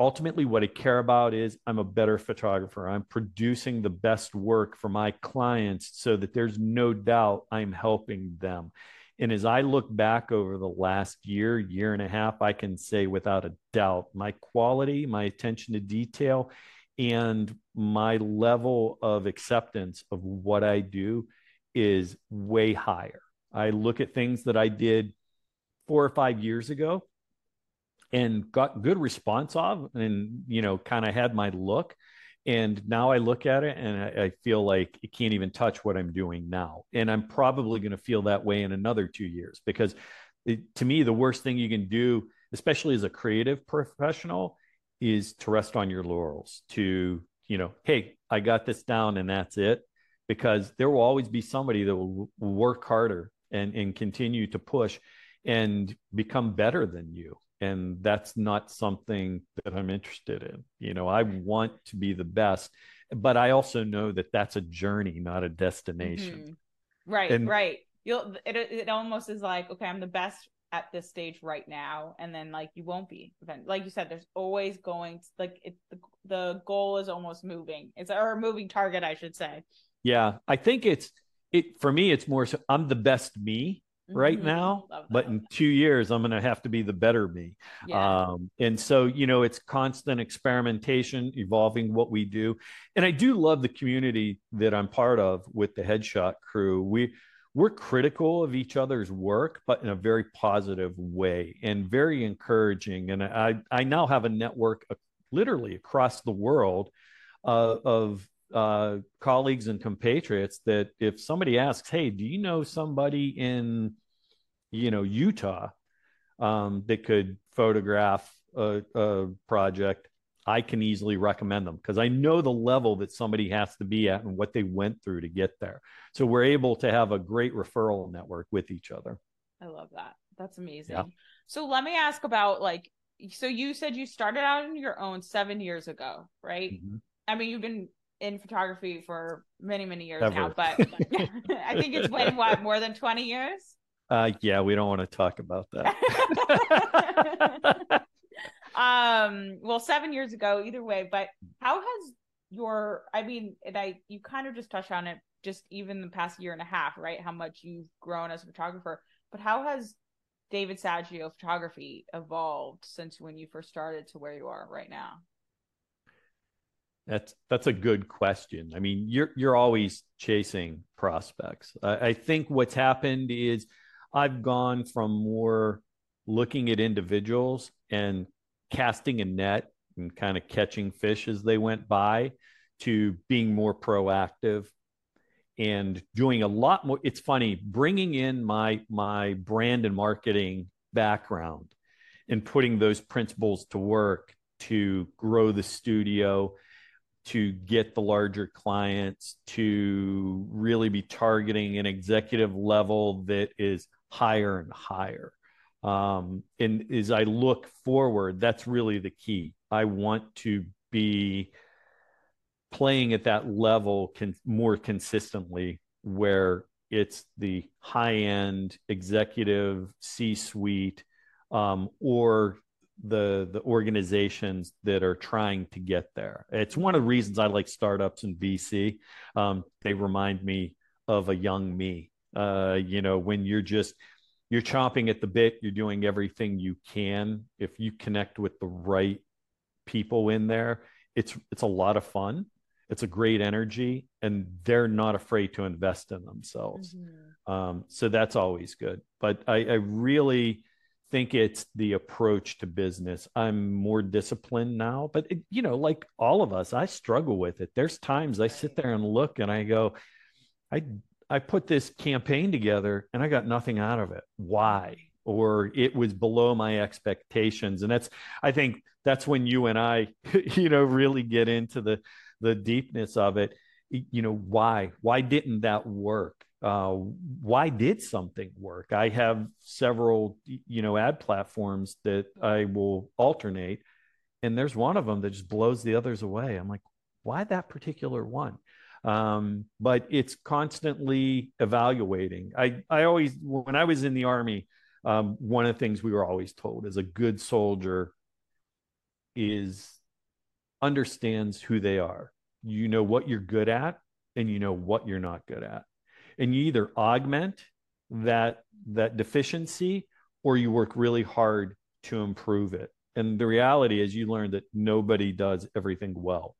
ultimately, what I care about is I'm a better photographer. I'm producing the best work for my clients so that there's no doubt I'm helping them. And as I look back over the last year, year and a half, I can say without a doubt my quality, my attention to detail, and my level of acceptance of what I do is way higher. I look at things that I did four or five years ago and got good response of and you know kind of had my look and now I look at it and I, I, feel like it can't even touch what I'm doing now. And I'm probably going to feel that way in another two years because it, to me, the worst thing you can do, especially as a creative professional, is to rest on your laurels, to, you know, hey, I got this down and that's it. Because there will always be somebody that will work harder and, and continue to push and become better than you and that's not something that i'm interested in. You know i want to be the best but i also know that that's a journey not a destination. Mm-hmm. right and, right. You'll it, it almost is like okay i'm the best at this stage right now and then like you won't be like you said there's always going to, like it the, the goal is almost moving. It's or a moving target i should say. Yeah i think it's it for me it's more so i'm the best me right Mhm. now but in two years i'm going to have to be the better me. Yeah. Um, and so you know it's constant experimentation evolving what we do. And i do love the community that i'm part of with the headshot crew. We we're critical of each other's work but in a very positive way and very encouraging. And i i now have a network uh, literally across the world uh, of uh, colleagues and compatriots that if somebody asks, "Hey, do you know somebody in, you know, Utah um, that could photograph a, a project?" I can easily recommend them because I know the level that somebody has to be at and what they went through to get there. So we're able to have a great referral network with each other. I love that. That's amazing. Yeah. So let me ask about like so you said you started out on your own 7 years ago, right? Mm-hmm. I mean, you've been in photography for many many years Ever. now, but I think it's been what more than 20 years? Uh yeah, we don't want to talk about that. um well 7 years ago either way, but how has your I mean, and I you kind of just touched on it just even the past year and a half, right? How much you've grown as a photographer. But how has David Saggio photography evolved since when you first started to where you are right now? That's that's a good question. I mean, you're you're always chasing prospects. I, I think what's happened is I've gone from more looking at individuals and casting a net and kind of catching fish as they went by to being more proactive and doing a lot more. It's funny bringing in my my brand and marketing background and putting those principles to work to grow the studio to get the larger clients to really be targeting an executive level that is higher and higher. Um, and as i look forward that's really the key. I want to be playing at that level can more consistently where it's the high end executive c suite um, or the the organizations that are trying to get there. It's one of the reasons i like startups and vc um, they remind me of a young me uh, you know when you're just you're chomping at the bit you're doing everything you can. If you connect with the right people in there it's it's a lot of fun. It's a great energy and they're not afraid to invest in themselves. Mm-hmm. um, so that's always good. But I, I, really think it's the approach to business. I'm more disciplined now but it, you know like all of us i struggle with it. There's times i sit there and look and i go i i put this campaign together and i got nothing out of it. Why? Or it was below my expectations. And that's i think that's when you and i you know really get into the the deepness of it. You know why? Why didn't that work? Uh, why did something work? I have several you know ad platforms that i will alternate and there's one of them that just blows the others away. I'm like why that particular one um, but it's constantly evaluating i i always when i was in the army um, one of the things we were always told is a good soldier is understands who they are. You know what you're good at and you know what you're not good at. And you either augment that that deficiency or you work really hard to improve it. And the reality is you learn that nobody does everything well.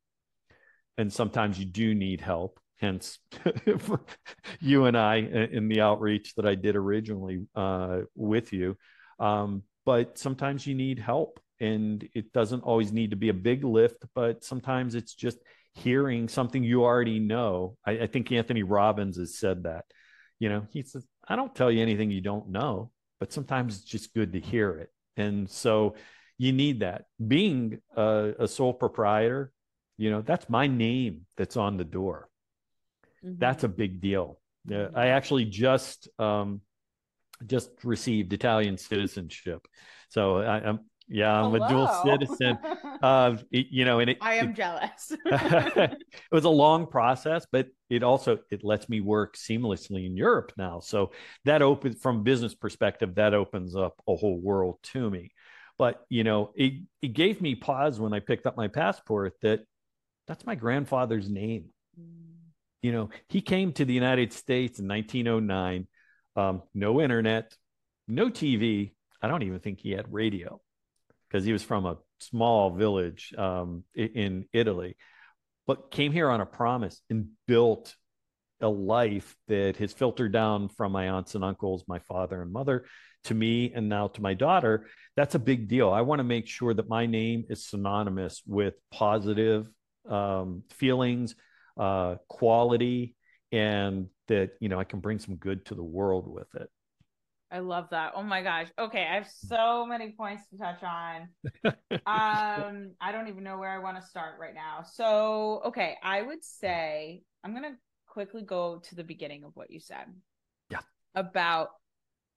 And sometimes you do need help. Hence, you and I in the outreach that I did originally uh, with you. Um, but sometimes you need help and it doesn't always need to be a big lift but sometimes it's just hearing something you already know I, I, think anthony robbins has said that you know he says i don't tell you anything you don't know but sometimes it's just good to hear it and so you need that being a, a sole proprietor you know that's my name that's on the door mm-hmm. that's a big deal mm-hmm. i actually just um just received italian citizenship so I, am yeah, I'm Hello. a dual citizen. Uh, you know, and it, I am it, jealous. it was a long process, but it also it lets me work seamlessly in Europe now. So that opens from business perspective, that opens up a whole world to me. But you know, it it gave me pause when I picked up my passport that that's my grandfather's name. Mm. You know, he came to the United States in 1909. Um, no internet, no TV. I don't even think he had radio because he was from a small village um, in Italy, but came here on a promise and built a life that has filtered down from my aunts and uncles, my father and mother, to me, and now to my daughter. That's a big deal. I want to make sure that my name is synonymous with positive um, feelings, uh, quality, and that you know I can bring some good to the world with it. I love that. Oh my gosh. Okay, I have so many points to touch on. um, I don't even know where I want to start right now. So, okay, I would say I'm going to quickly go to the beginning of what you said. Yeah. About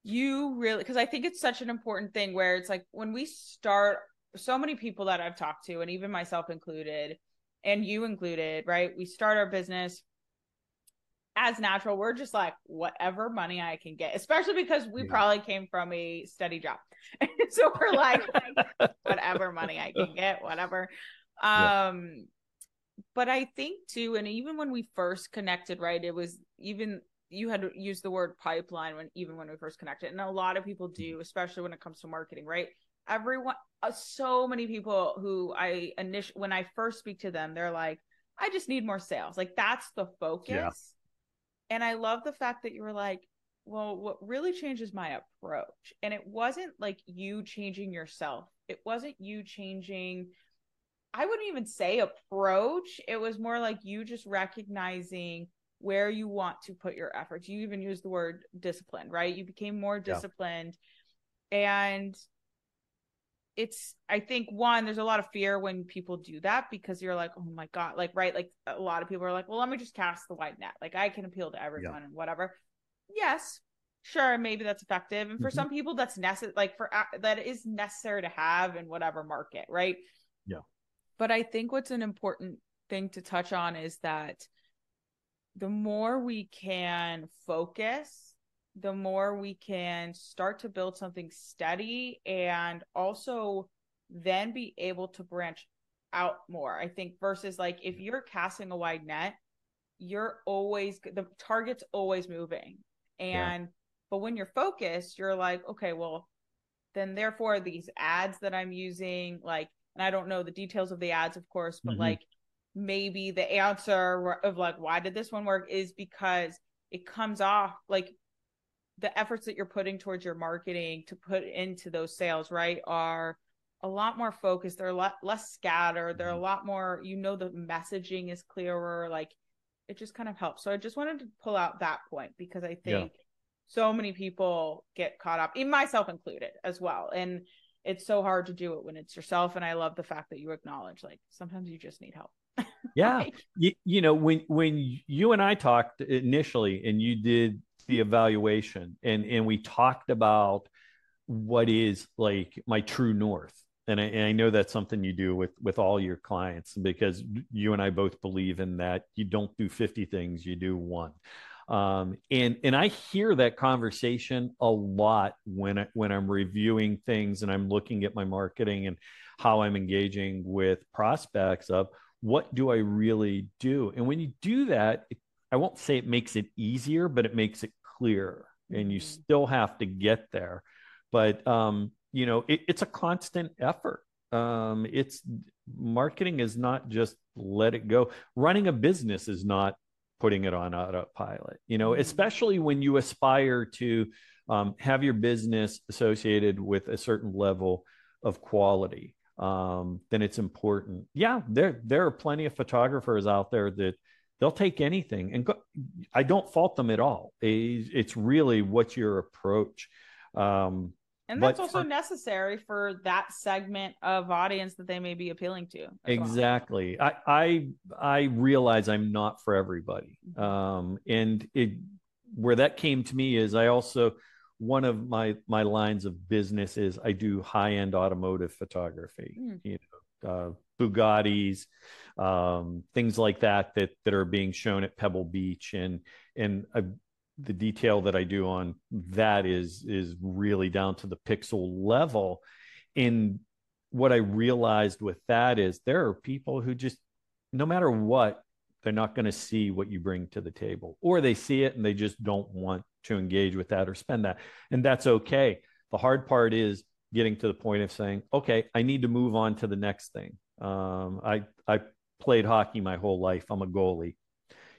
you really because I think it's such an important thing where it's like when we start so many people that I've talked to and even myself included and you included, right? We start our business as natural. We're just like whatever money I can get, especially because we yeah. probably came from a steady job. so we're like, whatever money I can get, whatever. Um yeah. but I think too, and even when we first connected, right, it was even you had used the word pipeline when even when we first connected. And a lot of people do, mm-hmm. especially when it comes to marketing, right? Everyone uh, so many people who I initially when I first speak to them, they're like, I just need more sales. Like that's the focus. Yeah and I love the fact that you were like, well, what really changes my approach? And it wasn't like you changing yourself. It wasn't you changing I wouldn't even say approach. It was more like you just recognizing where you want to put your efforts. You even used the word disciplined, right? You became more disciplined. Yeah. And it's i think one there's a lot of fear when people do that because you're like oh my god like right? Like a lot of people are like well let me just cast the wide net. Like i can appeal to everyone yeah. and whatever. Yes sure maybe that's effective and for mm-hmm. some people that's necessary like for that is necessary to have in whatever market right? Yeah. But i think what's an important thing to touch on is that the more we can focus the more we can start to build something steady and also then be able to branch out more. I think versus like if you're casting a wide net, you're always the target's always moving. And yeah. but when you're focused, you're like, okay, well, then therefore these ads that I'm using, like, and I don't know the details of the ads, of course, but mm-hmm. like maybe the answer of like why did this one work is because it comes off like the efforts that you're putting towards your marketing to put into those sales, right, are a lot more focused. They're a lot less scattered. They're a mm-hmm. lot more, you know, the messaging is clearer. Like it just kind of helps. So I just wanted to pull out that point because I think yeah. so many people get caught up, in myself included as well. And it's so hard to do it when it's yourself. And I love the fact that you acknowledge like sometimes you just need help. yeah. You, you know, when when you and I talked initially and you did the evaluation. And and we talked about what is like my true north. And I, and I, know that's something you do with with all your clients because you and I both believe in that you don't do 50 things you do one. Um, and and I hear that conversation a lot when I, when I'm reviewing things and I'm looking at my marketing and how I'm engaging with prospects of what do I really do? And when you do that it I won't say it makes it easier, but it makes it clearer. And you mm-hmm. still have to get there. But um, you know, it, it's a constant effort. Um, it's marketing is not just let it go. Running a business is not putting it on autopilot. You know, mm-hmm. especially when you aspire to um, have your business associated with a certain level of quality um, then it's important. Yeah, there there are plenty of photographers out there that they'll take anything and go, i don't fault them at all it's really what's your approach um, and that's also for, necessary for that segment of audience that they may be appealing to exactly well. i i i realize i'm not for everybody mm-hmm. um, and it where that came to me is i also one of my my lines of business is i do high end automotive photography mm. you know uh, bugattis um, things like that that that are being shown at Pebble Beach, and and the detail that I do on that is is really down to the pixel level. And what I realized with that is there are people who just, no matter what, they're not going to see what you bring to the table, or they see it and they just don't want to engage with that or spend that, and that's okay. The hard part is getting to the point of saying, okay, I need to move on to the next thing. Um, I I played hockey my whole life. I'm a goalie.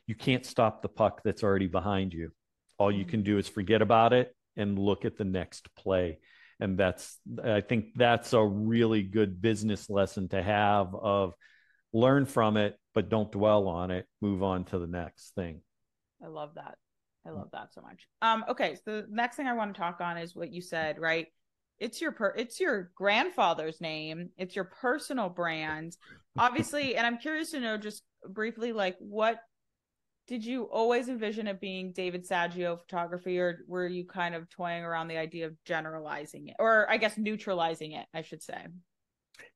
You can't stop the puck that's already behind you. All you can do is forget about it and look at the next play. And that's, I think that's a really good business lesson to have of learn from it, but don't dwell on it. Move on to the next thing. I love that. I love that so much. Um, okay, so the next thing I want to talk on is what you said, right? It's your per it's your grandfather's name, it's your personal brand. Obviously, and I'm curious to know just briefly, like what did you always envision it being David Saggio photography, or were you kind of toying around the idea of generalizing it, or I guess neutralizing it, I should say?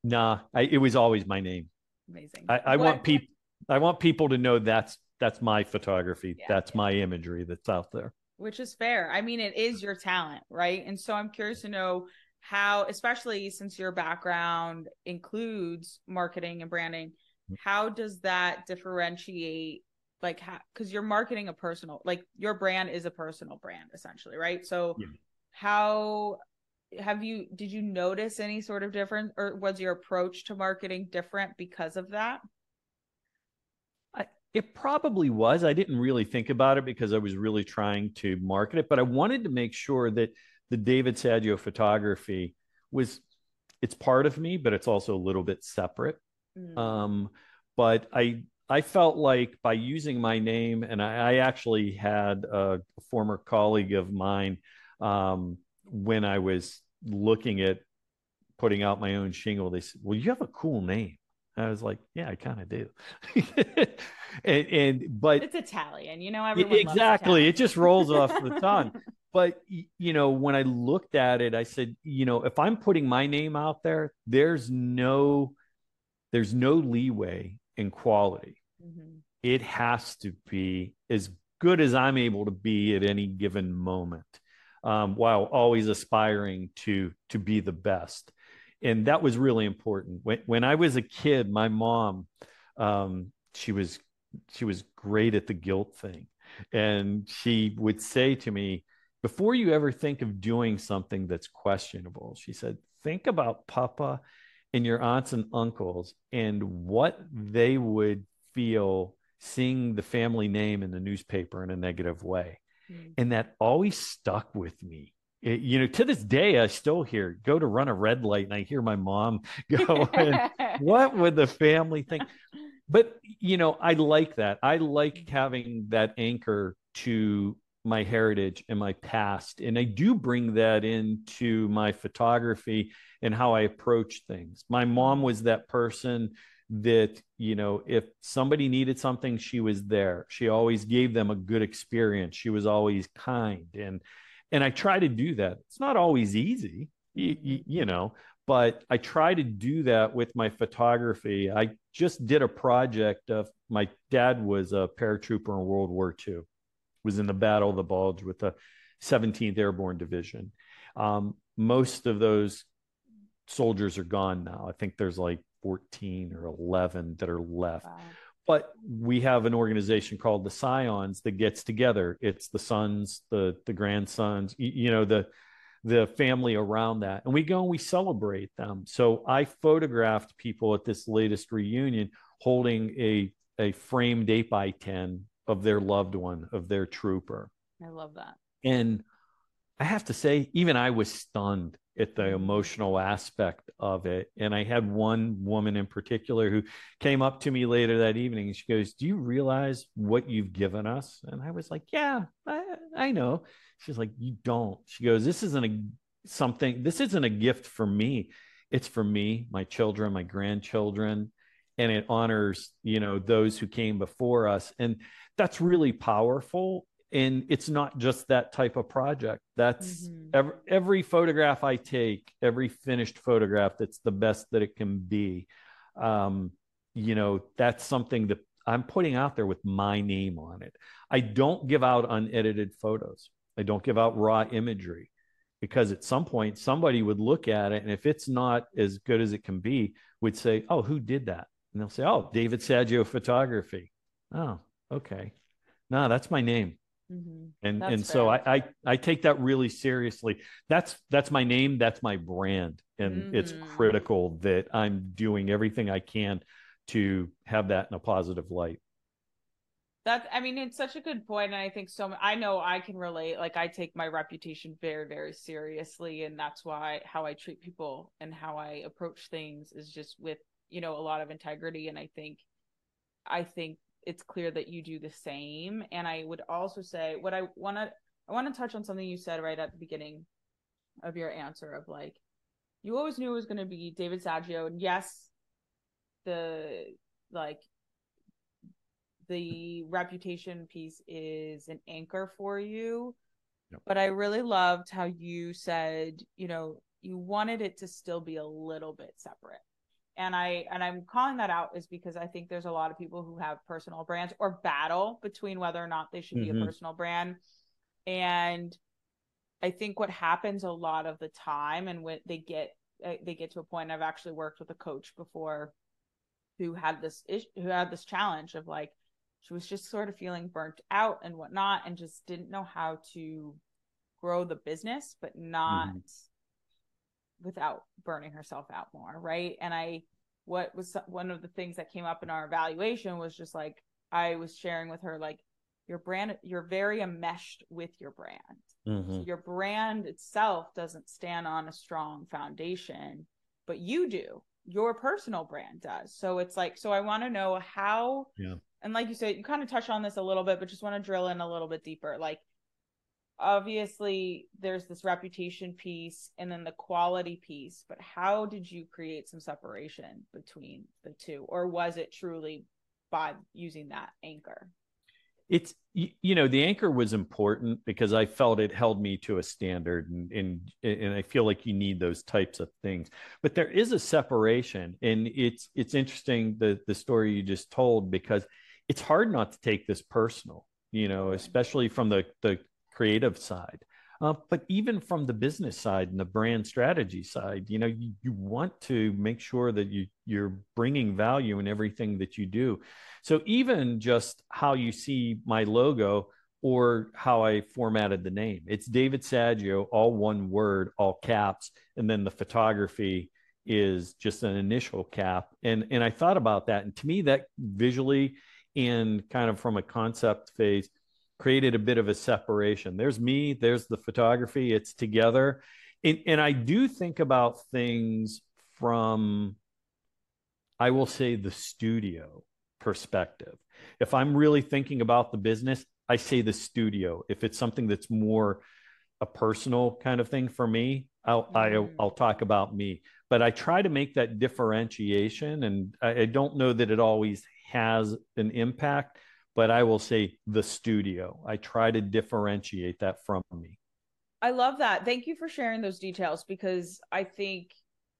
Nah, I, it was always my name. Amazing. I, I want people. I want people to know that's that's my photography. Yeah, that's yeah. my imagery that's out there. Which is fair. I mean, it is your talent, right? And so I'm curious to know how, especially since your background includes marketing and branding, Mm-hmm. how does that differentiate? Like, how, because you're marketing a personal, like your brand is a personal brand essentially, right? So, Yeah. how have you, did you notice any sort of difference or was your approach to marketing different because of that? It probably was. I didn't really think about it because I was really trying to market it, but I wanted to make sure that the David Saggio photography was it's part of me, but it's also a little bit separate. Mm. Um, but I I felt like by using my name, and I, I actually had a former colleague of mine um, when I was looking at putting out my own shingle. They said, "Well, you have a cool name." I was like, "Yeah, I kind of do." and, and but it's Italian, you know, everyone exactly it just rolls off the tongue but you know when i looked at it i said you know if i'm putting my name out there there's no there's no leeway in quality Mhm. it has to be as good as i'm able to be at any given moment um, while always aspiring to to be the best and that was really important. When, when i was a kid my mom um, she was she was great at the guilt thing. And she would say to me before you ever think of doing something that's questionable she said think about papa and your aunts and uncles and what they would feel seeing the family name in the newspaper in a negative way. Mm. and that always stuck with me It- you know to this day i still hear go to run a red light and i hear my mom go what would the family think? But you know i like that. I like having that anchor to my heritage and my past and i do bring that into my photography and how i approach things. My mom was that person that you know if somebody needed something she was there. She always gave them a good experience. She was always kind and and i try to do that it's not always easy you, you, know but I try to do that with my photography. I just did a project of my dad was a paratrooper in World War II, was in the Battle of the Bulge with the 17th Airborne Division. Um, most of those soldiers are gone now. I think there's like 14 or 11 that are left. Wow. But we have an organization called the Scions that gets together. It's the sons, the the grandsons, you know, the the family around that and we go and we celebrate them so i photographed people at this latest reunion holding a a framed 8 by 10 of their loved one of their trooper I love that. and i have to say even i was stunned at the emotional aspect of it. And i had one woman in particular who came up to me later that evening and she goes do you realize what you've given us? And i was like yeah i, I know. She's like you don't. She goes this isn't a something this isn't a gift for me. It's for me my children my grandchildren and it honors you know those who came before us. And that's really powerful and it's not just that type of project. That's Mhm. every, every photograph i take every finished photograph that's the best that it can be. Um, you know that's something that i'm putting out there with my name on it. I don't give out unedited photos. I don't give out raw imagery because at some point somebody would look at it and if it's not as good as it can be would say oh who did that? And they'll say oh david saggio photography. Oh okay. No that's my name Mhm. and That's and so I. I i take that really seriously that's that's my name that's my brand and it's Mhm. critical that i'm doing everything i can to have that in a positive light That's, I mean, it's such a good point, and I think so. I know I can relate. Like, I take my reputation very, very seriously, and that's why how I treat people and how I approach things is just with you know a lot of integrity. And I think, I think it's clear that you do the same. And I would also say what I want to I want to touch on something you said right at the beginning of your answer of like you always knew it was going to be David Saggio and yes the like the reputation piece is an anchor for you. Yep. But I really loved how you said, you know, you wanted it to still be a little bit separate. And I and I'm calling that out is because I think there's a lot of people who have personal brands or battle between whether or not they should mm-hmm. be a personal brand. And I think what happens a lot of the time and when they get they get to a point I've actually worked with a coach before who had this issue, who had this challenge of like she was just sort of feeling burnt out and whatnot and just didn't know how to grow the business but not mm-hmm. Without burning herself out more right? And i what was one of the things that came up in our evaluation was just like i was sharing with her like your brand you're very enmeshed with your brand. Mm-hmm. so your brand itself doesn't stand on a strong foundation but you do. Your personal brand does. So it's like so i want to know how yeah. and like you said, you kind of touch on this a little bit, but just want to drill in a little bit deeper. Like, obviously, there's this reputation piece and then the quality piece, but how did you create some separation between the two? Or was it truly by using that anchor? It's you know the anchor was important because I felt it held me to a standard and and and I feel like you need those types of things. But there is a separation, and it's it's interesting the the story you just told because it's hard not to take this personal, you know, especially from the, the creative side. Uh, but even from the business side and the brand strategy side, you know, you, you want to make sure that you you're bringing value in everything that you do. So even just how you see my logo or how I formatted the name, it's David Saggio, all one word, all caps, and then the photography is just an initial cap. And and I thought about that, and to me, that visually and kind of from a concept phase created a bit of a separation. There's me there's the photography it's together. And, and i do think about things from i will say the studio perspective. If i'm really thinking about the business i say the studio. If it's something that's more a personal kind of thing for me i'll mm. I, i'll talk about me. But i try to make that differentiation and I, I don't know that it always has an impact, but I will say the studio. I try to differentiate that from me. I love that. Thank you for sharing those details because I think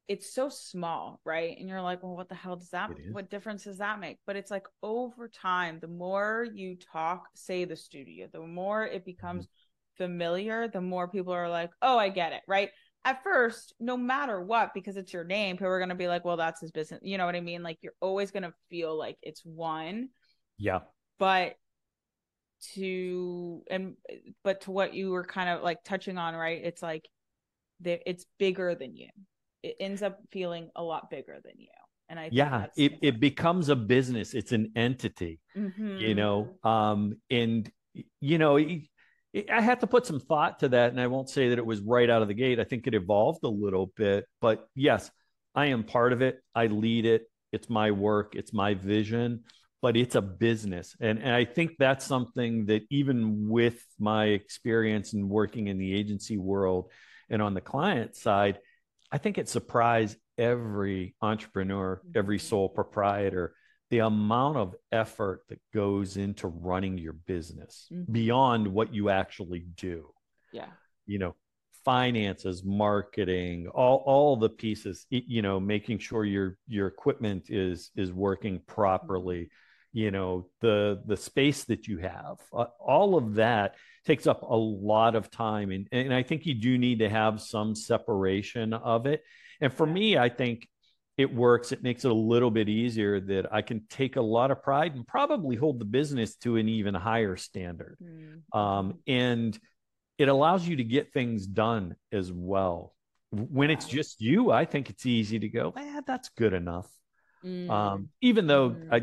it's so small, right? And you're like, well, what the hell does that, what difference does that make? But it's like over time, the more you talk, say the studio, the more it becomes mm-hmm. familiar, the more people are like, oh, I get it, right? at first, no matter what, because it's your name, people are gonna be like, well, that's his business. You know what I mean? Like you're always gonna feel like it's one. Yeah. But to and but to what you were kind of like touching on, right? It's like it's bigger than you. It ends up feeling a lot bigger than you. And I yeah, it, it becomes a business. It's an entity, mm-hmm. you know. Um, and you know, I had to put some thought to that, and I won't say that it was right out of the gate. I think it evolved a little bit, but yes, I am part of it. I lead it. It's my work. It's my vision, but it's a business, and and I think that's something that even with my experience in working in the agency world and on the client side, I think it surprised every entrepreneur, every sole proprietor the amount of effort that goes into running your business mm-hmm. beyond what you actually do. Yeah. You know, finances, marketing, all all the pieces, you know, making sure your your equipment is is working properly, mm-hmm. You know, the the space that you have. Uh, all of that takes up a lot of time and and I think you do need to have some separation of it. And for me, I think it works. It makes it a little bit easier that I can take a lot of pride and probably hold the business to an even higher standard. Mm. Um, and it allows you to get things done as well. When it's just you, I think it's easy to go, eh, that's good enough. Mm. Um, even though mm. I,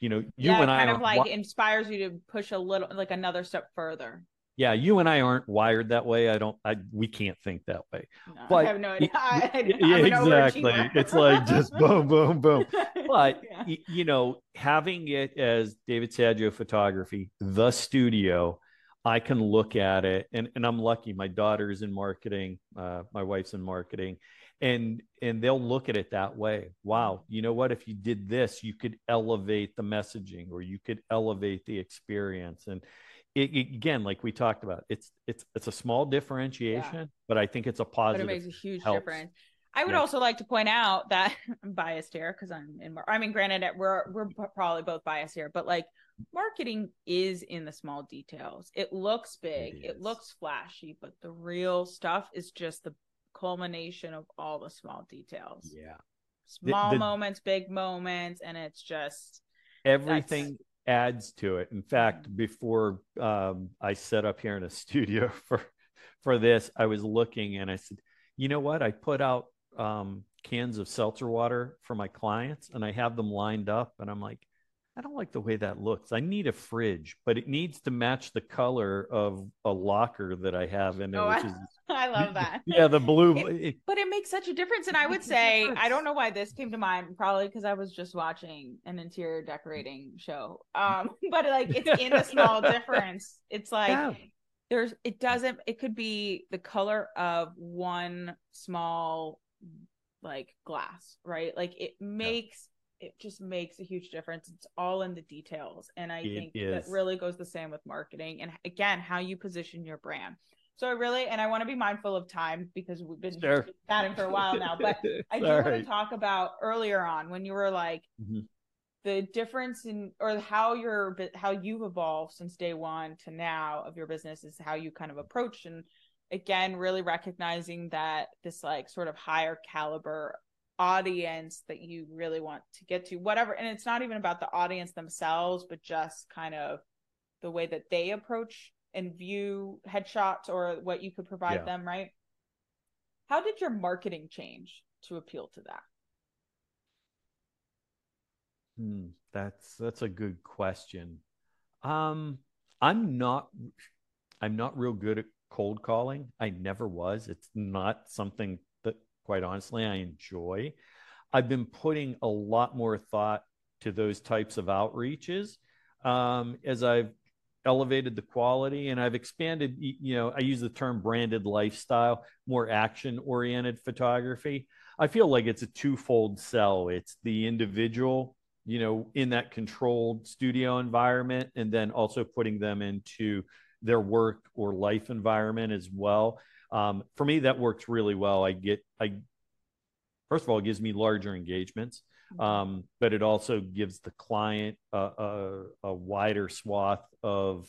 you know, you yeah, and I kind of like wa- inspires you to push a little, like another step further. yeah, you and I aren't wired that way. I don't. I we can't think that way. No, But- I have no idea. I, yeah, exactly. It's like just boom, boom, boom. But Yeah. y- you know, having it as David Saggio Photography, the studio, I can look at it, and and I'm lucky. My daughter's in marketing, uh, my wife's in marketing, and and they'll look at it that way. Wow, mm-hmm. you know what? If you did this, you could elevate the messaging, or you could elevate the experience, and. It, it- again, like we talked about, it's it's it's a small differentiation, but I think it's a positive but it makes a huge helps. difference. I would Yeah. also like to point out that I'm biased here because I'm in. I mean, granted, we're we're probably both biased here, but like marketing is in the small details. It looks big, it looks flashy, but the real stuff is just the culmination of all the small details. yeah. Small the- moments, big moments, and it's just everything adds to it in fact before um, i set up here in a studio for for this i was looking and i said you know what i put out um, cans of seltzer water for my clients and i have them lined up and i'm like i don't like the way that looks. I need a fridge but it needs to match the color of a locker that i have in there Oh, which I- is I love that. yeah the blue It- but it makes such a difference and i would say i don't know why this came to mind probably because i was just watching an interior decorating show um but like it's in the small difference. It's like Yeah. there's it doesn't it could be the color of one small like glass right? Like it makes it just makes a huge difference it's all in the details and i It think is. that really goes the same with marketing and again how you position your brand so I really and I want to be mindful of time because we've been Sure. chatting for a while now but I do want to talk about earlier on when you were like Mhm. the difference in or how your how you've evolved since day one to now of your business is how you kind of approach and again really recognizing that this like sort of higher caliber audience that you really want to get to whatever and it's not even about the audience themselves but just kind of the way that they approach and view headshots or what you could provide Yeah. them right how did your marketing change to appeal to that Hmm, that's that's a good question. Um, I'm not I'm not real good at cold calling. I never was. It's not something quite honestly I enjoy. I've been putting a lot more thought to those types of outreaches um, as I've elevated the quality and I've expanded, you know, I use the term branded lifestyle, more action oriented photography. I feel like it's a twofold sell. It's the individual, you know, in that controlled studio environment, and then also putting them into their work or life environment as well. Um, for me, that works really well. I get, I, first of all, it gives me larger engagements, um, but it also gives the client a, a, a wider swath of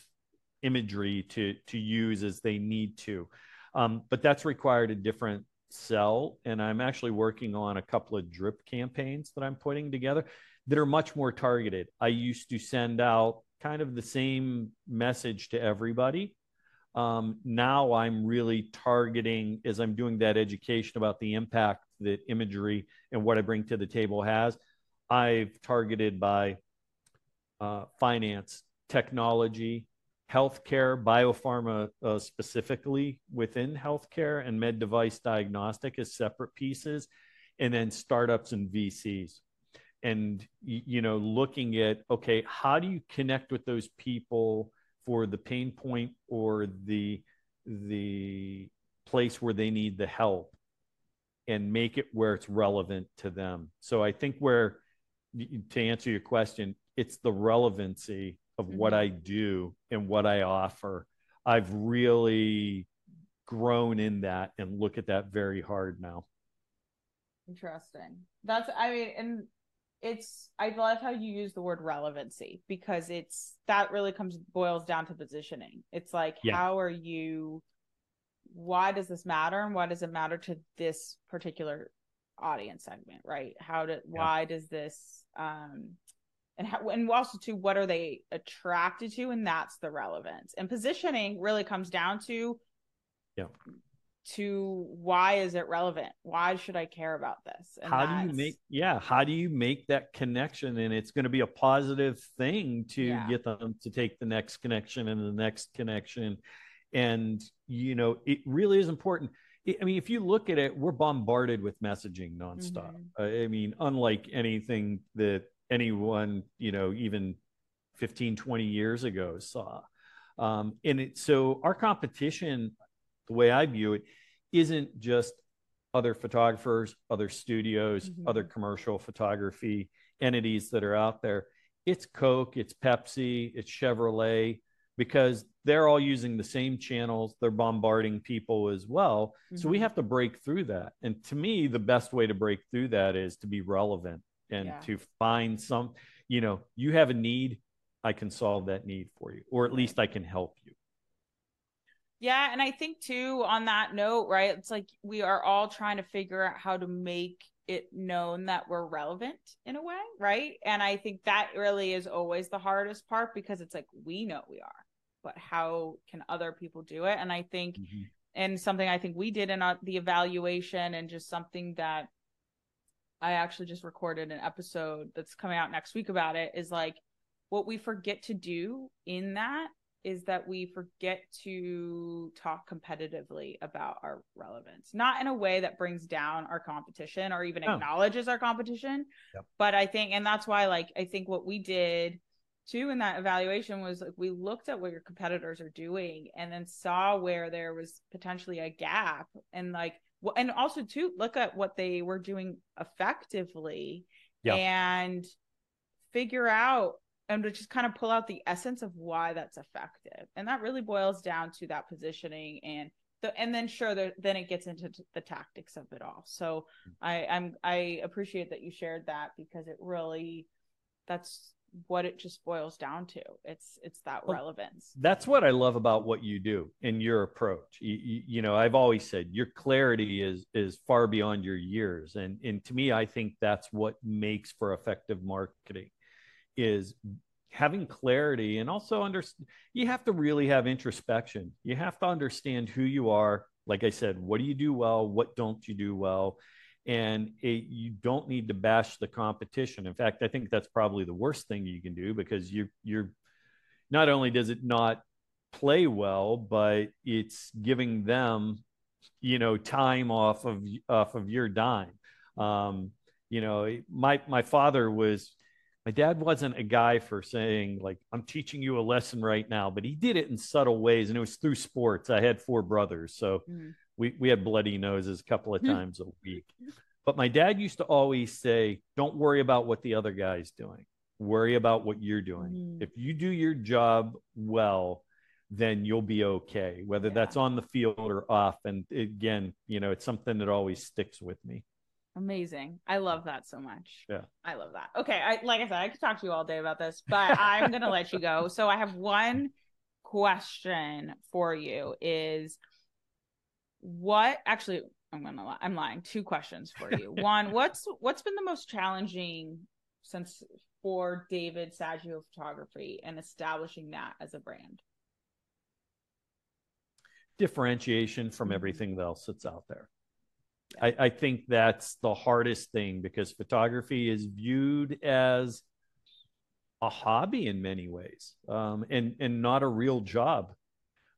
imagery to to use as they need to. Um, but that's required a different sell, and I'm actually working on a couple of drip campaigns that I'm putting together that are much more targeted. I used to send out kind of the same message to everybody. Um, now I'm really targeting as I'm doing that education about the impact that imagery and what I bring to the table has. I've targeted by uh, finance, technology, healthcare, biopharma uh, specifically within healthcare, and med device diagnostic as separate pieces, and then startups and VCs. And you know, looking at okay, how do you connect with those people for the pain point or the the place where they need the help, and make it where it's relevant to them. So I think where to answer your question, it's the relevancy of what Mhm. I do and what I offer. I've really grown in that and look at that very hard now. Interesting. That's I mean, and it's I love how you use the word relevancy because it's that really comes boils down to positioning. It's like Yeah. how are you why does this matter and why does it matter to this particular audience segment, right? How do why does this um and how and also to what are they attracted to and that's the relevance. And positioning really comes down to Yeah. To why is it relevant? Why should I care about this? And how do you make yeah, how do you make that connection and it's going to be a positive thing to Yeah. get them to take the next connection and the next connection and you know it really is important i mean if you look at it we're bombarded with messaging nonstop mm-hmm. i mean unlike anything that anyone you know even 15 20 years ago saw um, and it so our competition the way i view it isn't just other photographers other studios mm-hmm. other commercial photography entities that are out there it's coke it's pepsi it's chevrolet because they're all using the same channels they're bombarding people as well mm-hmm. so we mm-hmm. have to break through that and to me the best way to break through that is to be relevant and yeah. to find some you know you have a need i can solve that need for you or at least i can help you yeah and i think too on that note right it's like we are all trying to figure out how to make it known that we're relevant in a way right and i think that really is always the hardest part because it's like we know we are but how can other people do it and i think mm-hmm. and something i think we did in our, the evaluation and just something that i actually just recorded an episode that's coming out next week about it is like what we forget to do in that is that we forget to talk competitively about our relevance not in a way that brings down our competition or even oh. acknowledges our competition yep. but i think and that's why like i think what we did too in that evaluation was like we looked at what your competitors are doing and then saw where there was potentially a gap and like and also to look at what they were doing effectively yeah. and figure out and to just kind of pull out the essence of why that's effective. And that really boils down to that positioning and the, and then sure the, then it gets into t- the tactics of it all. So mm. i i'm i appreciate that you shared that because it really that's what it just boils down to. It's it's that well, relevance. that's what i love about what you do and your approach. You, you, you, know i've always said your clarity is is far beyond your years. And and to me i think that's what makes for effective marketing is having clarity and also under you have to really have introspection you have to understand who you are like i said what do you do well what don't you do well and it, you don't need to bash the competition. In fact, I think that's probably the worst thing you can do because you you're not only does it not play well, but it's giving them you know time off of off of your dime. Um, you know, my my father was my dad wasn't a guy for saying like i'm teaching you a lesson right now but he did it in subtle ways and it was through sports i had four brothers so mm-hmm we, we had bloody noses a couple of hmm. times a week. But my dad used to always say, don't worry about what the other guy's doing. Worry about what you're doing. Mm. If you do your job well, then you'll be okay, whether yeah. that's on the field or off. And again, you know, it's something that always sticks with me. Amazing. I love that so much. Yeah. I love that. Okay. I like I said, I could talk to you all day about this, but I'm gonna let you go. So I have one question for you is what actually i'm gonna lie i'm lying two questions for you one what's what's been the most challenging since for david saggio photography and establishing that as a brand differentiation from mm-hmm. everything else that's out there. I, I think that's the hardest thing because photography is viewed as a hobby in many ways um, and and not a real job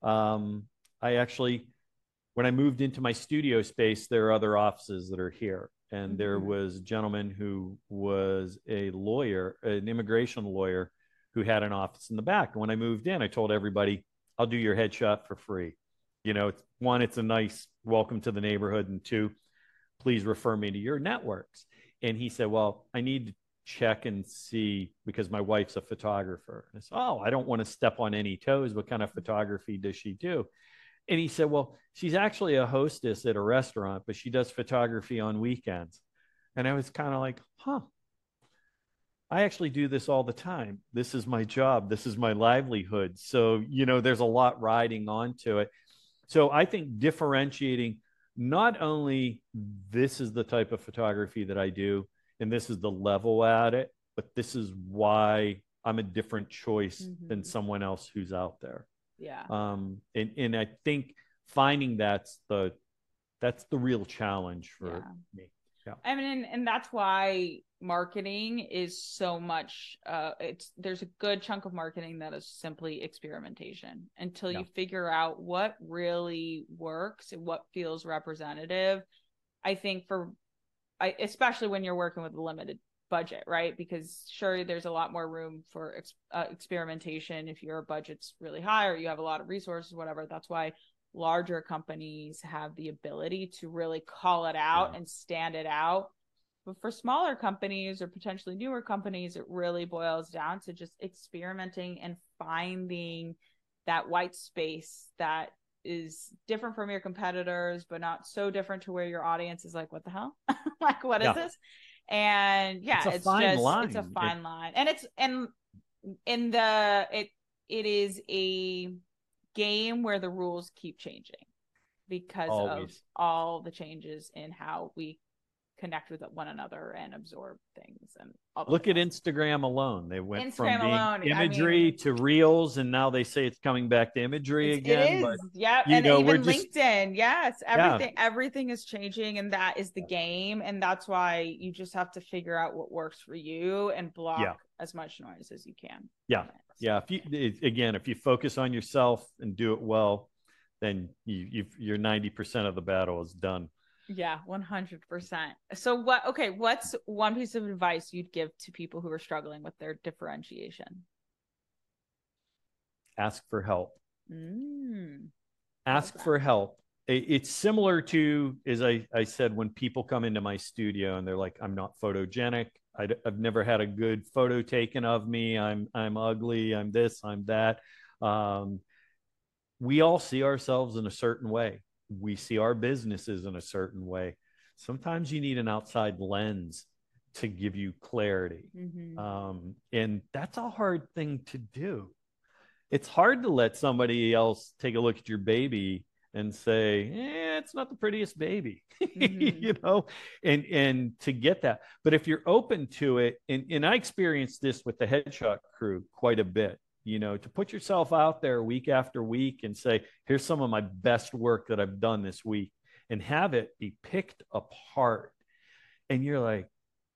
um, i actually when I moved into my studio space, there are other offices that are here. And mm-hmm. there was a gentleman who was a lawyer, an immigration lawyer, who had an office in the back. And when I moved in, I told everybody, I'll do your headshot for free. You know, it's, one, it's a nice welcome to the neighborhood. And two, please refer me to your networks. And he said, Well, I need to check and see because my wife's a photographer. And I said, Oh, I don't want to step on any toes. What kind of photography does she do? And he said, Well, she's actually a hostess at a restaurant, but she does photography on weekends. And I was kind of like, Huh, I actually do this all the time. This is my job, this is my livelihood. So, you know, there's a lot riding onto it. So I think differentiating not only this is the type of photography that I do, and this is the level at it, but this is why I'm a different choice mm-hmm. than someone else who's out there. Yeah. Um, and, and I think finding that's the that's the real challenge for yeah. me. Yeah. I mean, and, and that's why marketing is so much uh it's there's a good chunk of marketing that is simply experimentation until yeah. you figure out what really works and what feels representative i think for I, especially when you're working with a limited budget right because sure there's a lot more room for ex- uh, experimentation if your budget's really high or you have a lot of resources whatever that's why larger companies have the ability to really call it out yeah. and stand it out but for smaller companies or potentially newer companies, it really boils down to just experimenting and finding that white space that is different from your competitors, but not so different to where your audience is like, what the hell? like, what is yeah. this? And yeah, it's, it's just line. it's a fine it... line. And it's and in the it it is a game where the rules keep changing because Always. of all the changes in how we connect with one another and absorb things and look at instagram alone. They went instagram from alone, imagery I mean, to reels and now they say it's coming back to imagery again it is. yeah and know, even just, linkedin. Yes everything yeah. everything is changing and that is the game and that's why you just have to figure out what works for you and block yeah. as much noise as you can yeah. yeah if you again if you focus on yourself and do it well then you you you're 90% of the battle is done yeah, 100%. So what okay, what's one piece of advice you'd give to people who are struggling with their differentiation? Ask for help. Mm. Ask for help. It's similar to as I I said when people come into my studio and they're like I'm not photogenic. I, have never had a good photo taken of me. I'm I'm ugly. I'm this. I'm that. Um, we all see ourselves in a certain way we see our businesses in a certain way. Sometimes you need an outside lens to give you clarity. Mm-hmm. Um, and that's a hard thing to do. It's hard to let somebody else take a look at your baby and say, eh, it's not the prettiest baby, mm-hmm. you know, and and to get that. But if you're open to it, and, and I experienced this with the headshot crew quite a bit you know, to put yourself out there week after week and say, here's some of my best work that I've done this week and have it be picked apart. And you're like,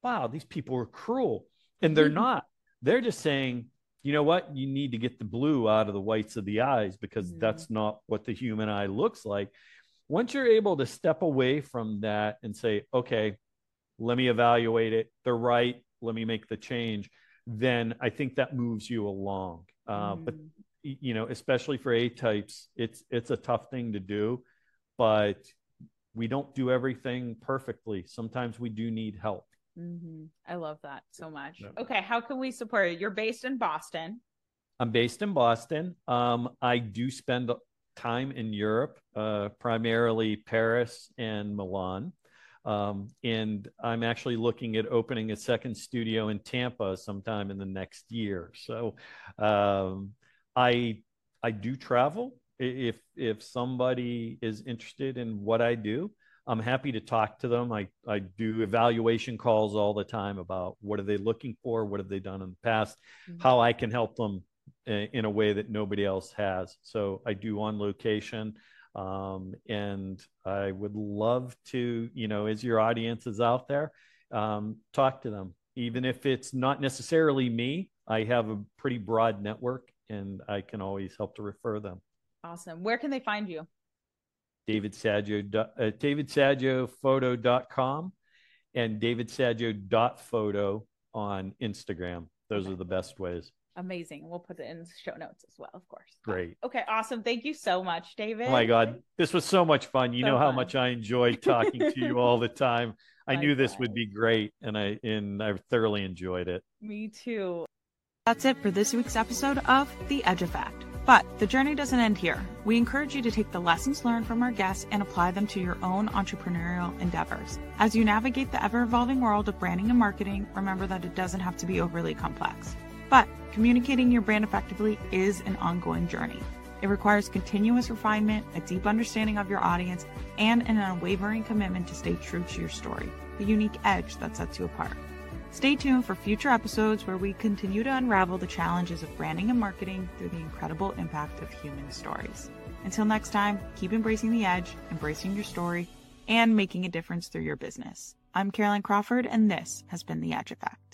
wow, these people are cruel. And they're mm-hmm. not. They're just saying, you know what? You need to get the blue out of the whites of the eyes because mm-hmm. that's not what the human eye looks like. Once you're able to step away from that and say, okay, let me evaluate it, they're right, let me make the change, then I think that moves you along. Uh, mm. But you know, especially for A types, it's it's a tough thing to do, but we don't do everything perfectly. Sometimes we do need help. Mm-hmm. I love that so much. Okay, how can we support you? You're based in Boston. I'm based in Boston. Um, I do spend time in Europe, uh, primarily Paris and Milan. Um, and I'm actually looking at opening a second studio in Tampa sometime in the next year. So um, I I do travel. If if somebody is interested in what I do, I'm happy to talk to them. I, I do evaluation calls all the time about what are they looking for, what have they done in the past, mm-hmm. how I can help them in a way that nobody else has. So I do on location. Um, and I would love to, you know, as your audience is out there, um, talk to them. Even if it's not necessarily me, I have a pretty broad network and I can always help to refer them. Awesome. Where can they find you? David Saggio, uh, davidsaggio.photo.com and davidsaggio.photo on Instagram. Those okay. are the best ways amazing. We'll put it in the show notes as well, of course. Great. Okay, awesome. Thank you so much, David. Oh my God. This was so much fun. You so know how fun. much I enjoy talking to you all the time. I knew this would be great and I and I thoroughly enjoyed it. Me too. That's it for this week's episode of The Edge Effect. But the journey doesn't end here. We encourage you to take the lessons learned from our guests and apply them to your own entrepreneurial endeavors. As you navigate the ever evolving world of branding and marketing, remember that it doesn't have to be overly complex. But communicating your brand effectively is an ongoing journey. It requires continuous refinement, a deep understanding of your audience, and an unwavering commitment to stay true to your story, the unique edge that sets you apart. Stay tuned for future episodes where we continue to unravel the challenges of branding and marketing through the incredible impact of human stories. Until next time, keep embracing the edge, embracing your story, and making a difference through your business. I'm Caroline Crawford, and this has been The Edge Effect.